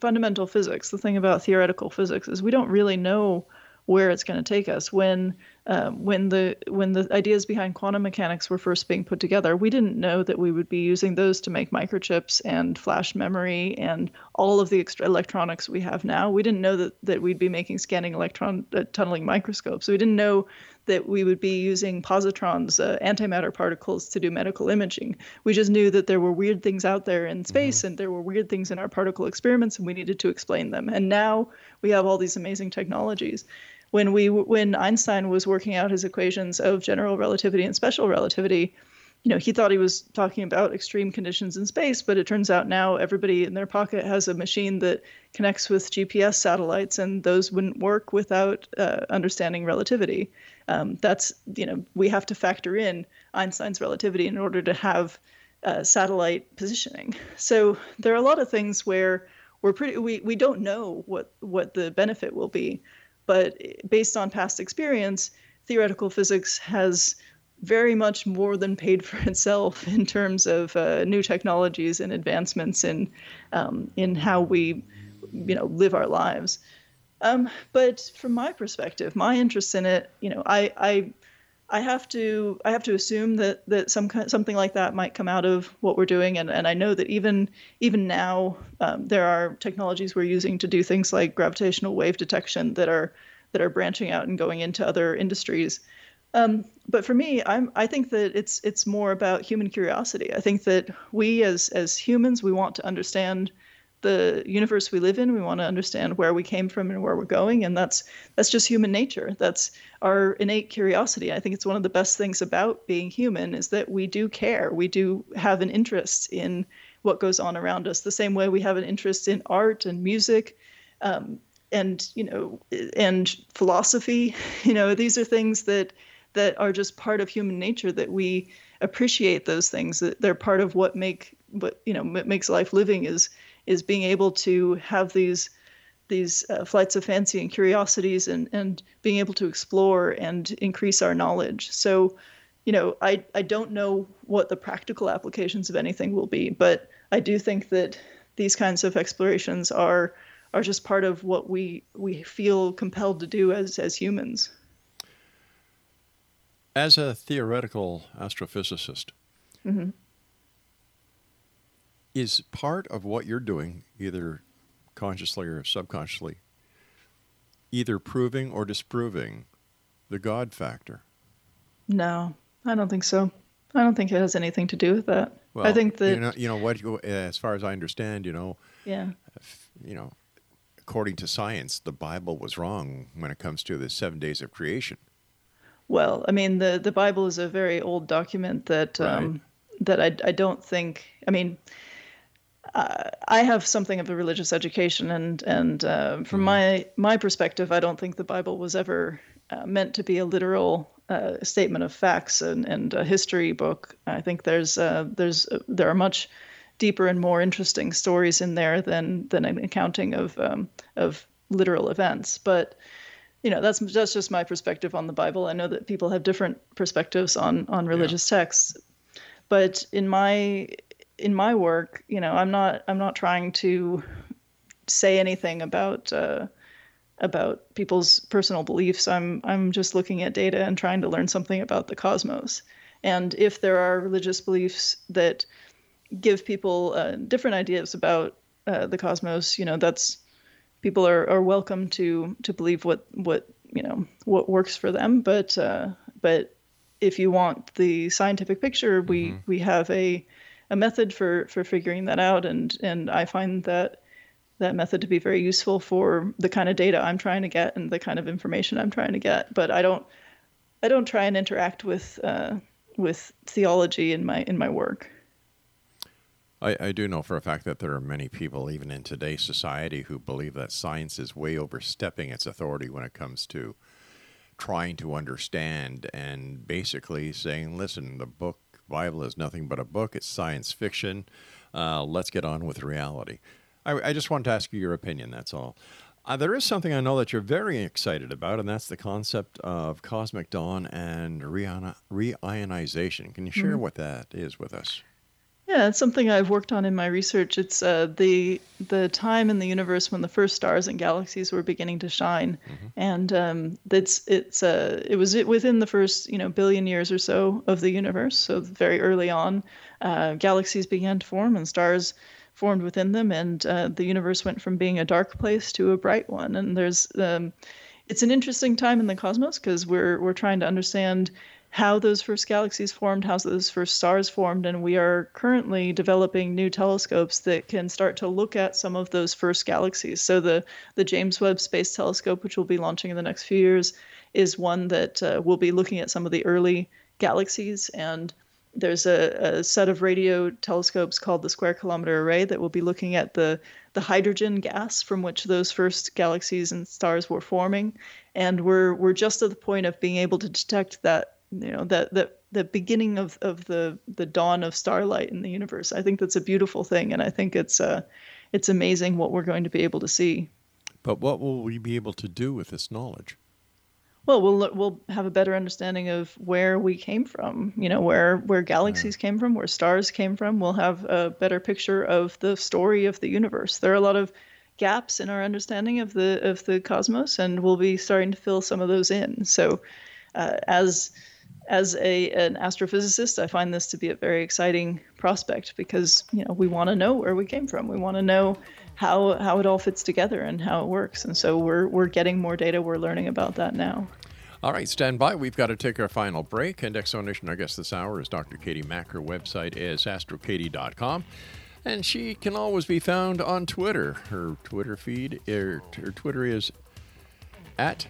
[SPEAKER 4] fundamental physics, the thing about theoretical physics is we don't really know where it's going to take us. When um, when the when the ideas behind quantum mechanics were first being put together, we didn't know that we would be using those to make microchips and flash memory and all of the extra electronics we have now. We didn't know that that we'd be making scanning electron uh, tunneling microscopes. We didn't know that we would be using positrons, uh, antimatter particles, to do medical imaging. We just knew that there were weird things out there in space mm-hmm. and there were weird things in our particle experiments, and we needed to explain them. And now we have all these amazing technologies. When we when Einstein was working out his equations of general relativity and special relativity, you know, he thought he was talking about extreme conditions in space, but it turns out now everybody in their pocket has a machine that connects with GPS satellites, and those wouldn't work without uh, understanding relativity. Um, that's, you know, we have to factor in Einstein's relativity in order to have uh, satellite positioning. So there are a lot of things where we're pretty, we, we don't know what, what the benefit will be, but based on past experience, theoretical physics has very much more than paid for <laughs> itself in terms of uh, new technologies and advancements in um, in how we you know live our lives. Um, but from my perspective, my interest in it, you know, I, I I have to I have to assume that that some something like that might come out of what we're doing, and, and I know that even even now um, there are technologies we're using to do things like gravitational wave detection that are that are branching out and going into other industries. Um, but for me, I'm I think that it's it's more about human curiosity. I think that we as as humans we want to understand the universe we live in. We want to understand where we came from and where we're going, and that's that's just human nature. That's our innate curiosity. I think it's one of the best things about being human is that we do care. We do have an interest in what goes on around us. The same way we have an interest in art and music. Um, and you know and philosophy <laughs> you know these are things that that are just part of human nature that we appreciate those things that they're part of what make what you know makes life living is is being able to have these these uh, flights of fancy and curiosities and and being able to explore and increase our knowledge so you know i i don't know what the practical applications of anything will be but i do think that these kinds of explorations are are just part of what we we feel compelled to do as as humans
[SPEAKER 3] as a theoretical astrophysicist, mm-hmm. Is part of what you're doing, either consciously or subconsciously, either proving or disproving the God factor?
[SPEAKER 4] No, I don't think so. I don't think it has anything to do with that. Well, I think that
[SPEAKER 3] you know, you know what, as far as I understand, you know,
[SPEAKER 4] yeah,
[SPEAKER 3] you know, according to science, the Bible was wrong when it comes to the seven days of creation.
[SPEAKER 4] Well, I mean, the the Bible is a very old document that right. um, that I I don't think. I mean, uh, I have something of a religious education, and and uh, from mm. my my perspective, I don't think the Bible was ever uh, meant to be a literal uh, statement of facts and, and a history book. I think there's uh, there's uh, there are much deeper and more interesting stories in there than than an accounting of um, of literal events, but you know that's that's just my perspective on the bible i know that people have different perspectives on on religious yeah. texts but in my in my work you know i'm not i'm not trying to say anything about uh, about people's personal beliefs. I'm i'm just looking at data and trying to learn something about the cosmos. And if there are religious beliefs that give people uh, different ideas about uh, the cosmos you know that's people are, are welcome to to believe what what you know what works for them. But uh, but if you want the scientific picture we mm-hmm. we have a a method for for figuring that out. And and I find that that method to be very useful for the kind of data I'm trying to get and the kind of information I'm trying to get. But I don't I don't try and interact with uh, with theology in my in my work.
[SPEAKER 3] I, I, do know for a fact that there are many people, even in today's society, who believe that science is way overstepping its authority when it comes to trying to understand and basically saying, listen, the book, Bible, is nothing but a book, it's science fiction. Uh, let's get on with reality. I, I, just wanted to ask you your opinion, that's all. Uh, there is something I know that you're very excited about, and that's the concept of cosmic dawn and reionization. Can you share mm-hmm. what that is with us?
[SPEAKER 4] Yeah, it's something I've worked on in my research. It's uh, the the time in the universe when the first stars and galaxies were beginning to shine, and um, it's it's uh, it was within the first you know billion years or so of the universe. So very early on, uh, galaxies began to form and stars formed within them, and uh, the universe went from being a dark place to a bright one. And there's um, it's an interesting time in the cosmos because we're we're trying to understand how those first galaxies formed, how those first stars formed, and we are currently developing new telescopes that can start to look at some of those first galaxies. So the the James Webb Space Telescope, which will be launching in the next few years, is one that uh, will be looking at some of the early galaxies and there's a, a, set of radio telescopes called the Square Kilometer Array that will be looking at the the hydrogen gas from which those first galaxies and stars were forming, and we're we're just at the point of being able to detect that you know that that the beginning of, of the the dawn of starlight in the universe. I think that's a beautiful thing, and I think it's uh, it's amazing what we're going to be able to see.
[SPEAKER 3] But what will we be able to do with this knowledge?
[SPEAKER 4] Well, we'll we'll have a better understanding of where we came from. You know, where where galaxies came from, where stars came from. We'll have a better picture of the story of the universe. There are a lot of gaps in our understanding of the of the cosmos, and we'll be starting to fill some of those in. So, uh, as as a an astrophysicist, I find this to be a very exciting prospect because you know we want to know where we came from. We want to know how how it all fits together and how it works. And so we're we're getting more data. We're learning about that now.
[SPEAKER 3] All right, stand by. We've got to take our final break. And Exonation, our guest this hour is Dr. Katie Mack. Her website is astrokatie.com. And she can always be found on Twitter. Her Twitter feed, her, her Twitter is at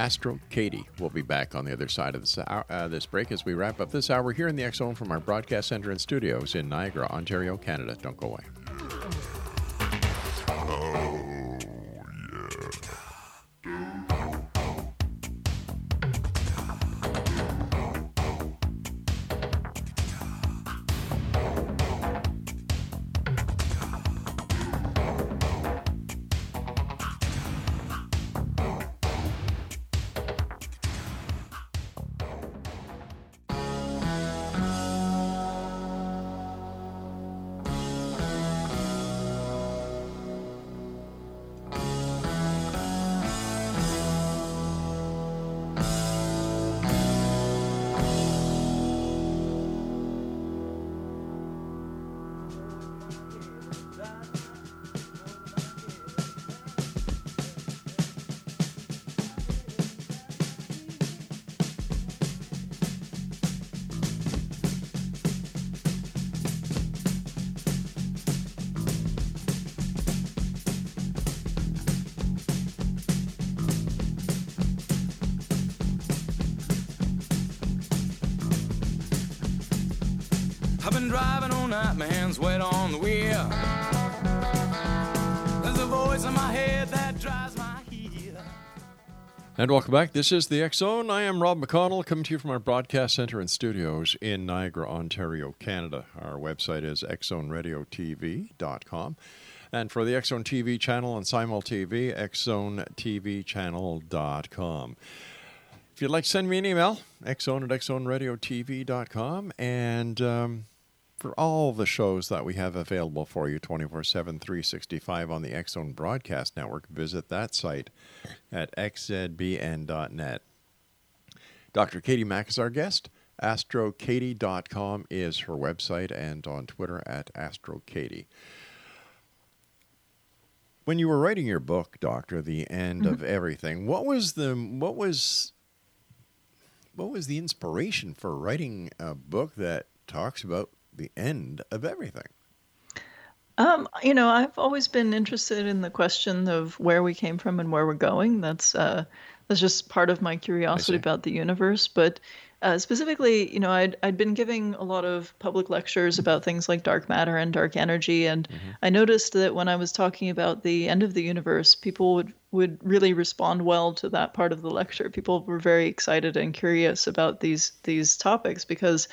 [SPEAKER 3] Astro Katie. We'll be back on the other side of this, hour, uh, this break as we wrap up this hour here in the Zone from our broadcast center and studios in Niagara, Ontario, Canada. Don't go away.
[SPEAKER 5] My hands wet on the wheel. There's a voice in my head that drives my heel.
[SPEAKER 3] And welcome back. This is the Zone. I am Rob McConnell, coming to you from our broadcast center and studios in Niagara, Ontario, Canada. Our website is xzoneradiotv.com. And for the Zone TV channel on SimulTV, xzonetvchannel.com. If you'd like to send me an email, xzone at xzoneradiotv.com. And um, for all the shows that we have available for you 24 7, 365 on the X Zone Broadcast Network, visit that site at xzbn.net. Dr. Katie Mack is our guest. AstroKatie.com is her website, and on Twitter at AstroKatie. When you were writing your book, Doctor, The End of mm-hmm. Everything, what was the what was what was the inspiration for writing a book that talks about the end of everything?
[SPEAKER 4] Um, you know, I've always been interested in the question of where we came from and where we're going. That's uh, that's just part of my curiosity about the universe. But uh, specifically, you know, I'd I'd been giving a lot of public lectures about things like dark matter and dark energy, and I noticed that when I was talking about the end of the universe, people would would really respond well to that part of the lecture. People were very excited and curious about these these topics because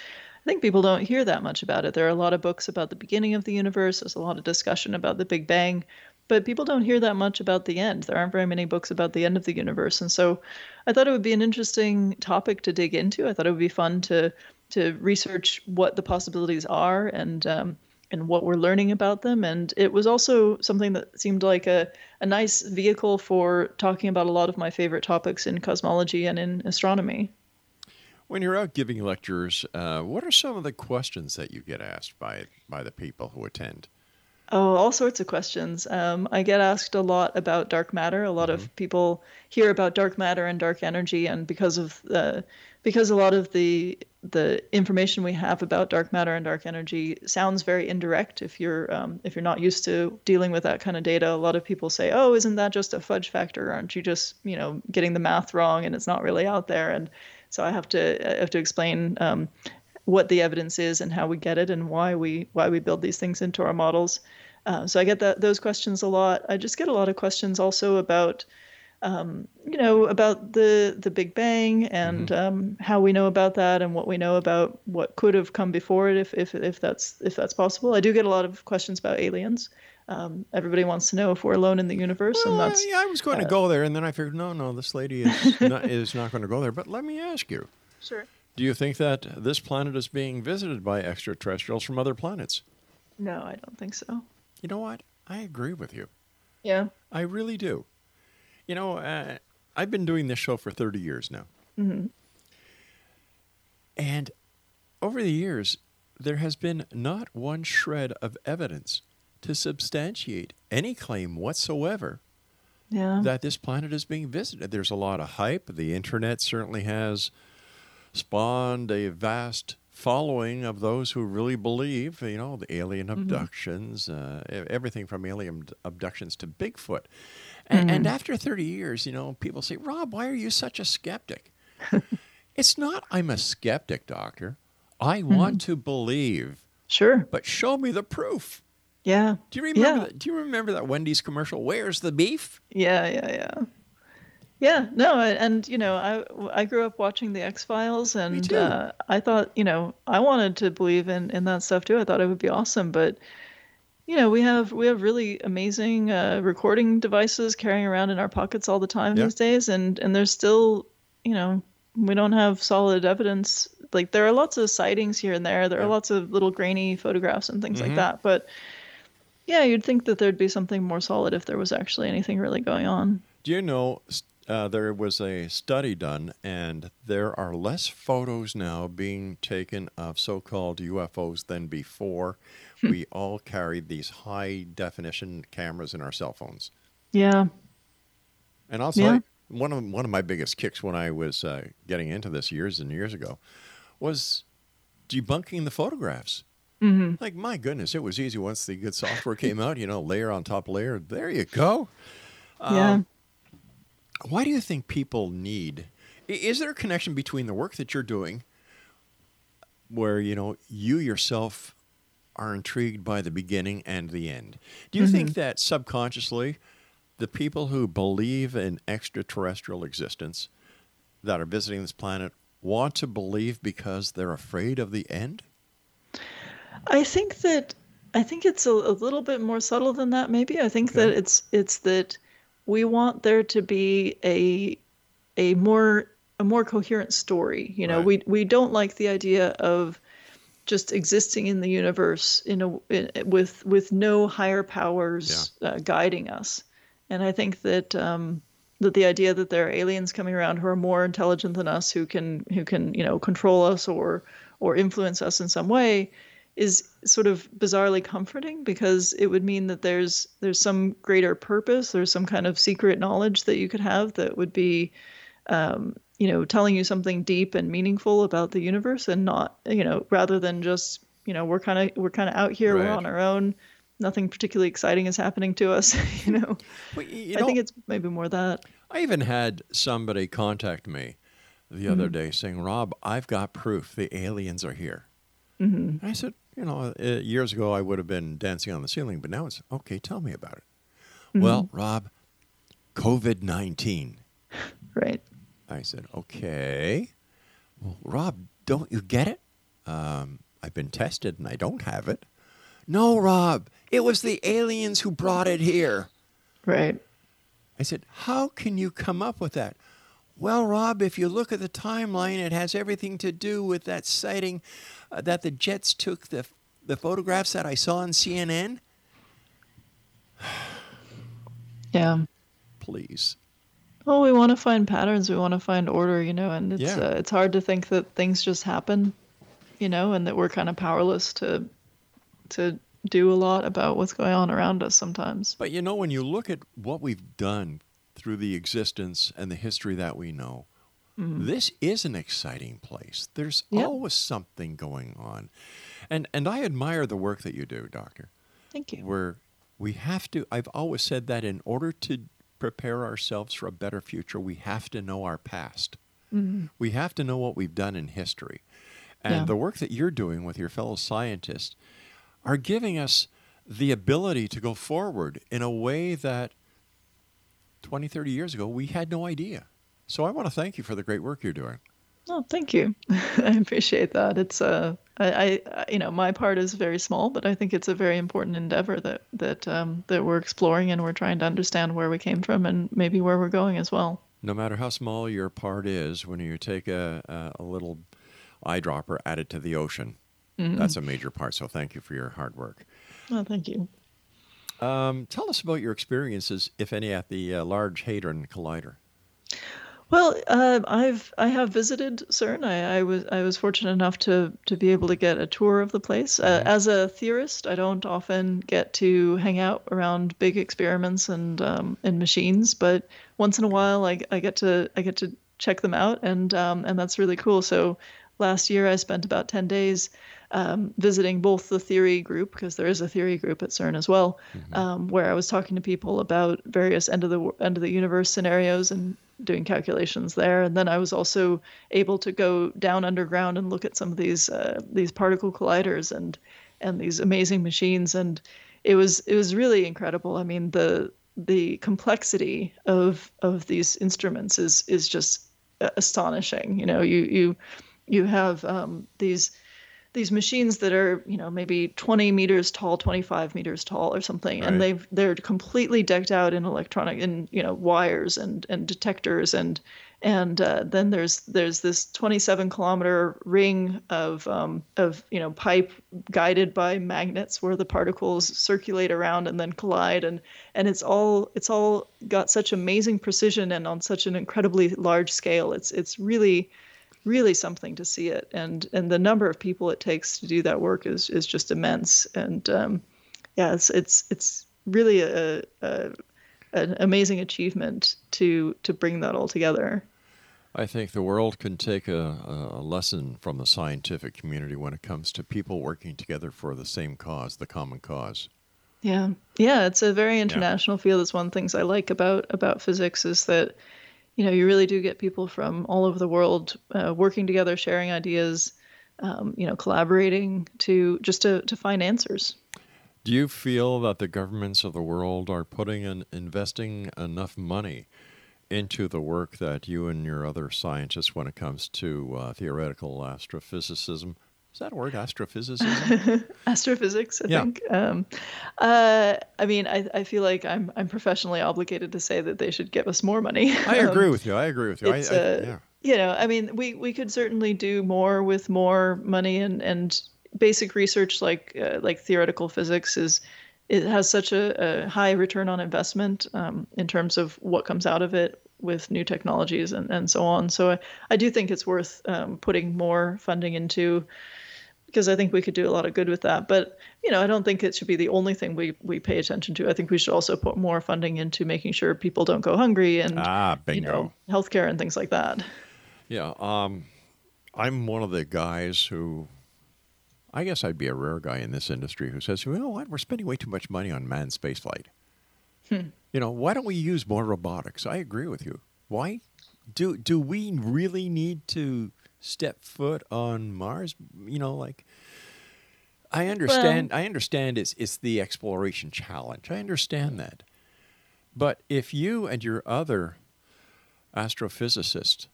[SPEAKER 4] I think people don't hear that much about it. There are a lot of books about the beginning of the universe. There's a lot of discussion about the Big Bang, but people don't hear that much about the end. There aren't very many books about the end of the universe, and so I thought it would be an interesting topic to dig into. I thought it would be fun to to research what the possibilities are and um, and what we're learning about them. And it was also something that seemed like a, a nice vehicle for talking about a lot of my favorite topics in cosmology and in astronomy.
[SPEAKER 3] When you're out giving lectures, uh, what are some of the questions that you get asked by by the people who attend?
[SPEAKER 4] Oh, all sorts of questions. Um, I get asked a lot about dark matter. A lot of people hear about dark matter and dark energy, and because of uh, because a lot of the the information we have about dark matter and dark energy sounds very indirect. If you're um, if you're not used to dealing with that kind of data, a lot of people say, "Oh, isn't that just a fudge factor? Aren't you just you know getting the math wrong and it's not really out there?" And so I have to I have to explain um, what the evidence is and how we get it and why we why we build these things into our models. Uh, so I get that those questions a lot. I just get a lot of questions also about um, you know about the the Big Bang and um, how we know about that and what we know about what could have come before it if if if that's if that's possible. I do get a lot of questions about aliens. Um, everybody wants to know if we're alone in the universe, and that's
[SPEAKER 3] yeah, I was going to
[SPEAKER 4] uh,
[SPEAKER 3] go there, and then I figured, no, no, this lady is <laughs> not, is not going to go there. But let me ask you:
[SPEAKER 4] Sure.
[SPEAKER 3] Do you think that this planet is being visited by extraterrestrials from other planets?
[SPEAKER 4] No, I don't think so.
[SPEAKER 3] You know what? I agree with you.
[SPEAKER 4] Yeah.
[SPEAKER 3] I really do. You know, uh, I've been doing this show for 30 years now.
[SPEAKER 4] hmm
[SPEAKER 3] And over the years, there has been not one shred of evidence to substantiate any claim whatsoever
[SPEAKER 4] Yeah.
[SPEAKER 3] that this planet is being visited. There's a lot of hype. The internet certainly has spawned a vast following of those who really believe, you know, the alien mm-hmm. abductions, uh, e- everything from alien abductions to Bigfoot. And, and after 30 years, you know, people say, Rob, why are you such a skeptic? <laughs> it's not, I'm a skeptic, doctor. I mm-hmm. want to believe.
[SPEAKER 4] Sure.
[SPEAKER 3] But show me the proof.
[SPEAKER 4] Yeah.
[SPEAKER 3] Do you remember
[SPEAKER 4] Yeah.
[SPEAKER 3] that? Do you remember that Wendy's commercial? Where's the beef?
[SPEAKER 4] Yeah, yeah, yeah. Yeah, no, and you know, I I grew up watching the X Files, and uh, I thought, you know, I wanted to believe in in that stuff too. I thought it would be awesome, but you know, we have we have really amazing uh, recording devices carrying around in our pockets all the time
[SPEAKER 3] Yeah.
[SPEAKER 4] these days, and and there's still, you know, we don't have solid evidence. Like there are lots of sightings here and there. There are lots of little grainy photographs and things
[SPEAKER 3] Mhm.
[SPEAKER 4] like that, but yeah, you'd think that there'd be something more solid if there was actually anything really going on.
[SPEAKER 3] Do you know uh, there was a study done, and there are less photos now being taken of so called UFOs than before? we all carried these high definition cameras in our cell phones.
[SPEAKER 4] Yeah.
[SPEAKER 3] And I'll
[SPEAKER 4] Yeah.
[SPEAKER 3] one of, one of my biggest kicks when I was uh, getting into this years and years ago was debunking the photographs.
[SPEAKER 4] Hmm
[SPEAKER 3] Like, my goodness, it was easy once the good software came out, you know, layer on top layer. There you go. <laughs>
[SPEAKER 4] Yeah.
[SPEAKER 3] Um, why do you think people need? Is there a connection between the work that you're doing, where you know you yourself are intrigued by the beginning and the end? Do you think that subconsciously, the people who believe in extraterrestrial existence that are visiting this planet want to believe because they're afraid of the end?
[SPEAKER 4] I think that I think it's a, a little bit more subtle than that. Maybe I think that it's it's that we want there to be a a more a more coherent story. You know, we we don't like the idea of just existing in the universe in a in, with with no higher powers uh, guiding us. And I think that um, that the idea that there are aliens coming around who are more intelligent than us, who can who can you know control us or or influence us in some way, is sort of bizarrely comforting because it would mean that there's there's some greater purpose, there's some kind of secret knowledge that you could have that would be um, you know, telling you something deep and meaningful about the universe and not, you know, rather than just, you know, we're kind of we're kind of out here, we're on our own, nothing particularly exciting is happening to us, <laughs> you know.
[SPEAKER 3] you
[SPEAKER 4] I think it's maybe more that.
[SPEAKER 3] I even had somebody contact me the other
[SPEAKER 4] Mhm.
[SPEAKER 3] day saying, Rob, I've got proof the aliens are here.
[SPEAKER 4] Hmm
[SPEAKER 3] And I said, you know, uh, years ago I would have been dancing on the ceiling, but now it's okay, tell me about it. Well, Rob, COVID 19. <laughs>
[SPEAKER 4] Right.
[SPEAKER 3] I said, okay. Well, Rob, don't you get it? Um, I've been tested and I don't have it. No, Rob, it was the aliens who brought it here.
[SPEAKER 4] Right.
[SPEAKER 3] I said, how can you come up with that? Well, Rob, if you look at the timeline, it has everything to do with that sighting uh, that the jets took the the photographs that I saw on CNN. <sighs>
[SPEAKER 4] Yeah.
[SPEAKER 3] Please.
[SPEAKER 4] Well, we want to find patterns. We want to find order, you know, and it's
[SPEAKER 3] Yeah.
[SPEAKER 4] uh, it's hard to think that things just happen, you know, and that we're kind of powerless to to do a lot about what's going on around us sometimes.
[SPEAKER 3] But you know, when you look at what we've done through the existence and the history that we know,
[SPEAKER 4] Mhm.
[SPEAKER 3] this is an exciting place. There's
[SPEAKER 4] Yeah.
[SPEAKER 3] always something going on. And and I admire the work that you do, doctor.
[SPEAKER 4] Thank you.
[SPEAKER 3] Where we have to I've always said that in order to prepare ourselves for a better future, we have to know our past.
[SPEAKER 4] Mhm.
[SPEAKER 3] We have to know what we've done in history. And
[SPEAKER 4] Yeah.
[SPEAKER 3] the work that you're doing with your fellow scientists are giving us the ability to go forward in a way that 20, 30 years ago we had no idea. So I want to thank you for the great work you're doing.
[SPEAKER 4] Oh, thank you. <laughs> I appreciate that. It's uh, I, I, you know, my part is very small, but I think it's a very important endeavor that that um, that we're exploring and we're trying to understand where we came from and maybe where we're going as well.
[SPEAKER 3] No matter how small your part is, when you take a, a, little eyedropper, add it to the ocean,
[SPEAKER 4] Mhm.
[SPEAKER 3] that's a major part. So thank you for your hard work.
[SPEAKER 4] Oh, thank you.
[SPEAKER 3] Um, tell us about your experiences, if any, at the uh, Large Hadron Collider.
[SPEAKER 4] Well, uh, I've I have visited CERN. I, I was I was fortunate enough to to be able to get a tour of the place. Uh, as a theorist, I don't often get to hang out around big experiments and um, and machines, but once in a while, I, I get to I get to check them out, and um, and that's really cool. So last year, I spent about ten days um, visiting both the theory group because there is a theory group at CERN as well, um, where I was talking to people about various end of the end of the universe scenarios and doing calculations there. And then I was also able to go down underground and look at some of these uh, these particle colliders and and these amazing machines. And it was it was really incredible. I mean the the complexity of of these instruments is is just astonishing. You know, you you you have um, these these machines that are you know maybe 20 meters tall 25 meters tall or something
[SPEAKER 10] Right.
[SPEAKER 4] and they've they're completely decked out in electronic in you know wires and and detectors and and uh, then there's there's this 27 kilometer ring of um, of you know pipe guided by magnets where the particles circulate around and then collide and and it's all it's all got such amazing precision and on such an incredibly large scale it's it's really really something to see it. And and the number of people it takes to do that work is is just immense. And um, yeah it's it's it's really a, a an amazing achievement to to bring that all together.
[SPEAKER 3] I think the world can take a, a lesson from the scientific community when it comes to people working together for the same cause, the common cause.
[SPEAKER 4] Yeah, yeah, it's a very international field. It's one of the things I like about about physics is that you know you really do get people from all over the world uh, working together, sharing ideas, um, you know, collaborating to just to to find answers.
[SPEAKER 3] Do you feel that the governments of the world are putting and investing enough money into the work that you and your other scientists, when it comes to uh, theoretical astrophysicism, is that a word, astrophysicism? <laughs>
[SPEAKER 4] Astrophysics, I
[SPEAKER 3] Yeah.
[SPEAKER 4] think. Um, uh, I mean, I, I feel like I'm I'm professionally obligated to say that they should give us more money.
[SPEAKER 3] I agree
[SPEAKER 4] Um,
[SPEAKER 3] with you. I agree with you. I, I,
[SPEAKER 4] uh,
[SPEAKER 3] yeah.
[SPEAKER 4] you know, I mean, we we could certainly do more with more money and and basic research like uh, like theoretical physics is it has such a, a high return on investment um, in terms of what comes out of it with new technologies and, and so on. So I, I do think it's worth um, putting more funding into because I think we could do a lot of good with that. But you know, I don't think it should be the only thing we, we pay attention to. I think we should also put more funding into making sure people don't go hungry and
[SPEAKER 3] Ah,
[SPEAKER 4] you know healthcare and things like that.
[SPEAKER 3] Yeah, um, I'm one of the guys who, I guess I'd be a rare guy in this industry who says, you know what, we're spending way too much money on manned spaceflight.
[SPEAKER 4] Hmm.
[SPEAKER 3] You know, why don't we use more robotics? I agree with you. Why do do we really need to step foot on Mars? You know, like I understand. I understand it's it's the exploration challenge. I understand that, but if you and your other astrophysicists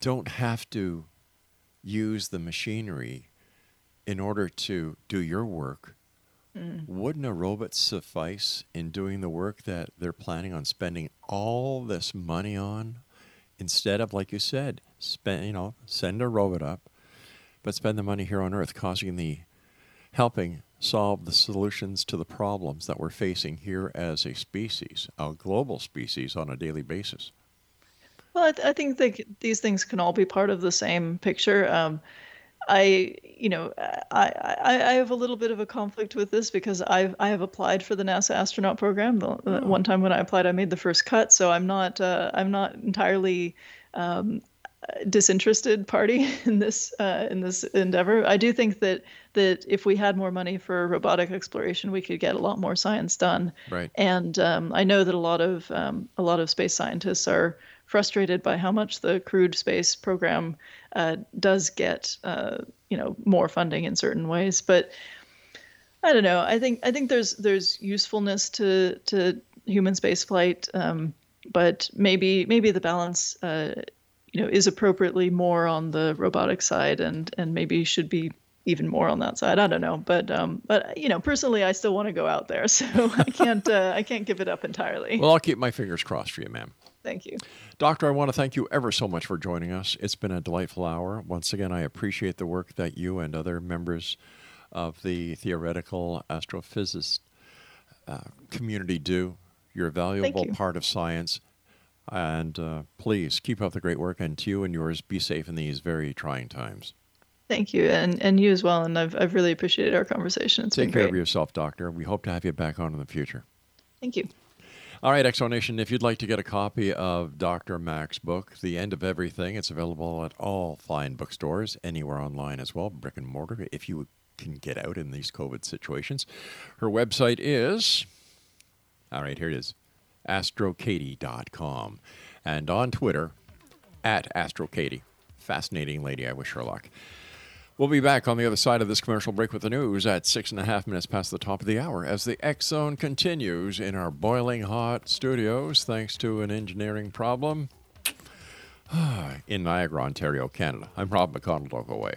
[SPEAKER 3] don't have to use the machinery in order to do your work,
[SPEAKER 4] Mm.
[SPEAKER 3] wouldn't a robot suffice in doing the work that they're planning on spending all this money on instead of, like you said, spend you know, send a robot up, but spend the money here on Earth, causing the helping solve the solutions to the problems that we're facing here as a species, a global species, on a daily basis.
[SPEAKER 4] Well, I, th- I think that these things can all be part of the same picture. Um, I, you know, I, I, I have a little bit of a conflict with this because I've I have applied for the NASA astronaut program. The, the one time when I applied, I made the first cut, so I'm not uh, I'm not entirely um, disinterested party <laughs> in this uh, in this endeavor. I do think that that if we had more money for robotic exploration, we could get a lot more science done.
[SPEAKER 3] Right.
[SPEAKER 4] And um, I know that a lot of um, a lot of space scientists are frustrated by how much the crewed space program uh, does get uh, you know more funding in certain ways, but. I don't know. I think I think there's there's usefulness to to human space flight, um, but maybe maybe the balance uh, you know is appropriately more on the robotic side and and maybe should be even more on that side i don't know but um but you know personally i still want to go out there <laughs> so i can't uh, i can't give it up entirely
[SPEAKER 3] Well, I'll keep my fingers crossed for you, ma'am.
[SPEAKER 4] thank you
[SPEAKER 3] Doctor, I want to thank you ever so much for joining us. It's been a delightful hour. Once again, I appreciate the work that you and other members of the theoretical astrophysicist uh, community do. You're a valuable
[SPEAKER 4] you.
[SPEAKER 3] part of science. And uh, please keep up the great work. And to you and yours, be safe in these very trying times.
[SPEAKER 4] thank you and and you as well and i've, I've really appreciated our conversation It's
[SPEAKER 3] Take care
[SPEAKER 4] great
[SPEAKER 3] of yourself, Doctor. We hope to have you back on in the future.
[SPEAKER 4] thank you
[SPEAKER 3] All right, Exonation, if you'd like to get a copy of Dr. Mack's book, The End of Everything, it's available at all fine bookstores, anywhere online as well, brick and mortar, if you can get out in these COVID situations. Her website is, all right, here it is, astrokatie.com. And on Twitter, at astrokatie. Fascinating lady. I wish her luck. We'll be back on the other side of this commercial break with the news at six and a half minutes past the top of the hour as the X Zone continues in our boiling hot studios thanks to an engineering problem <sighs> in Niagara, Ontario, Canada. I'm Rob McConnell. Away.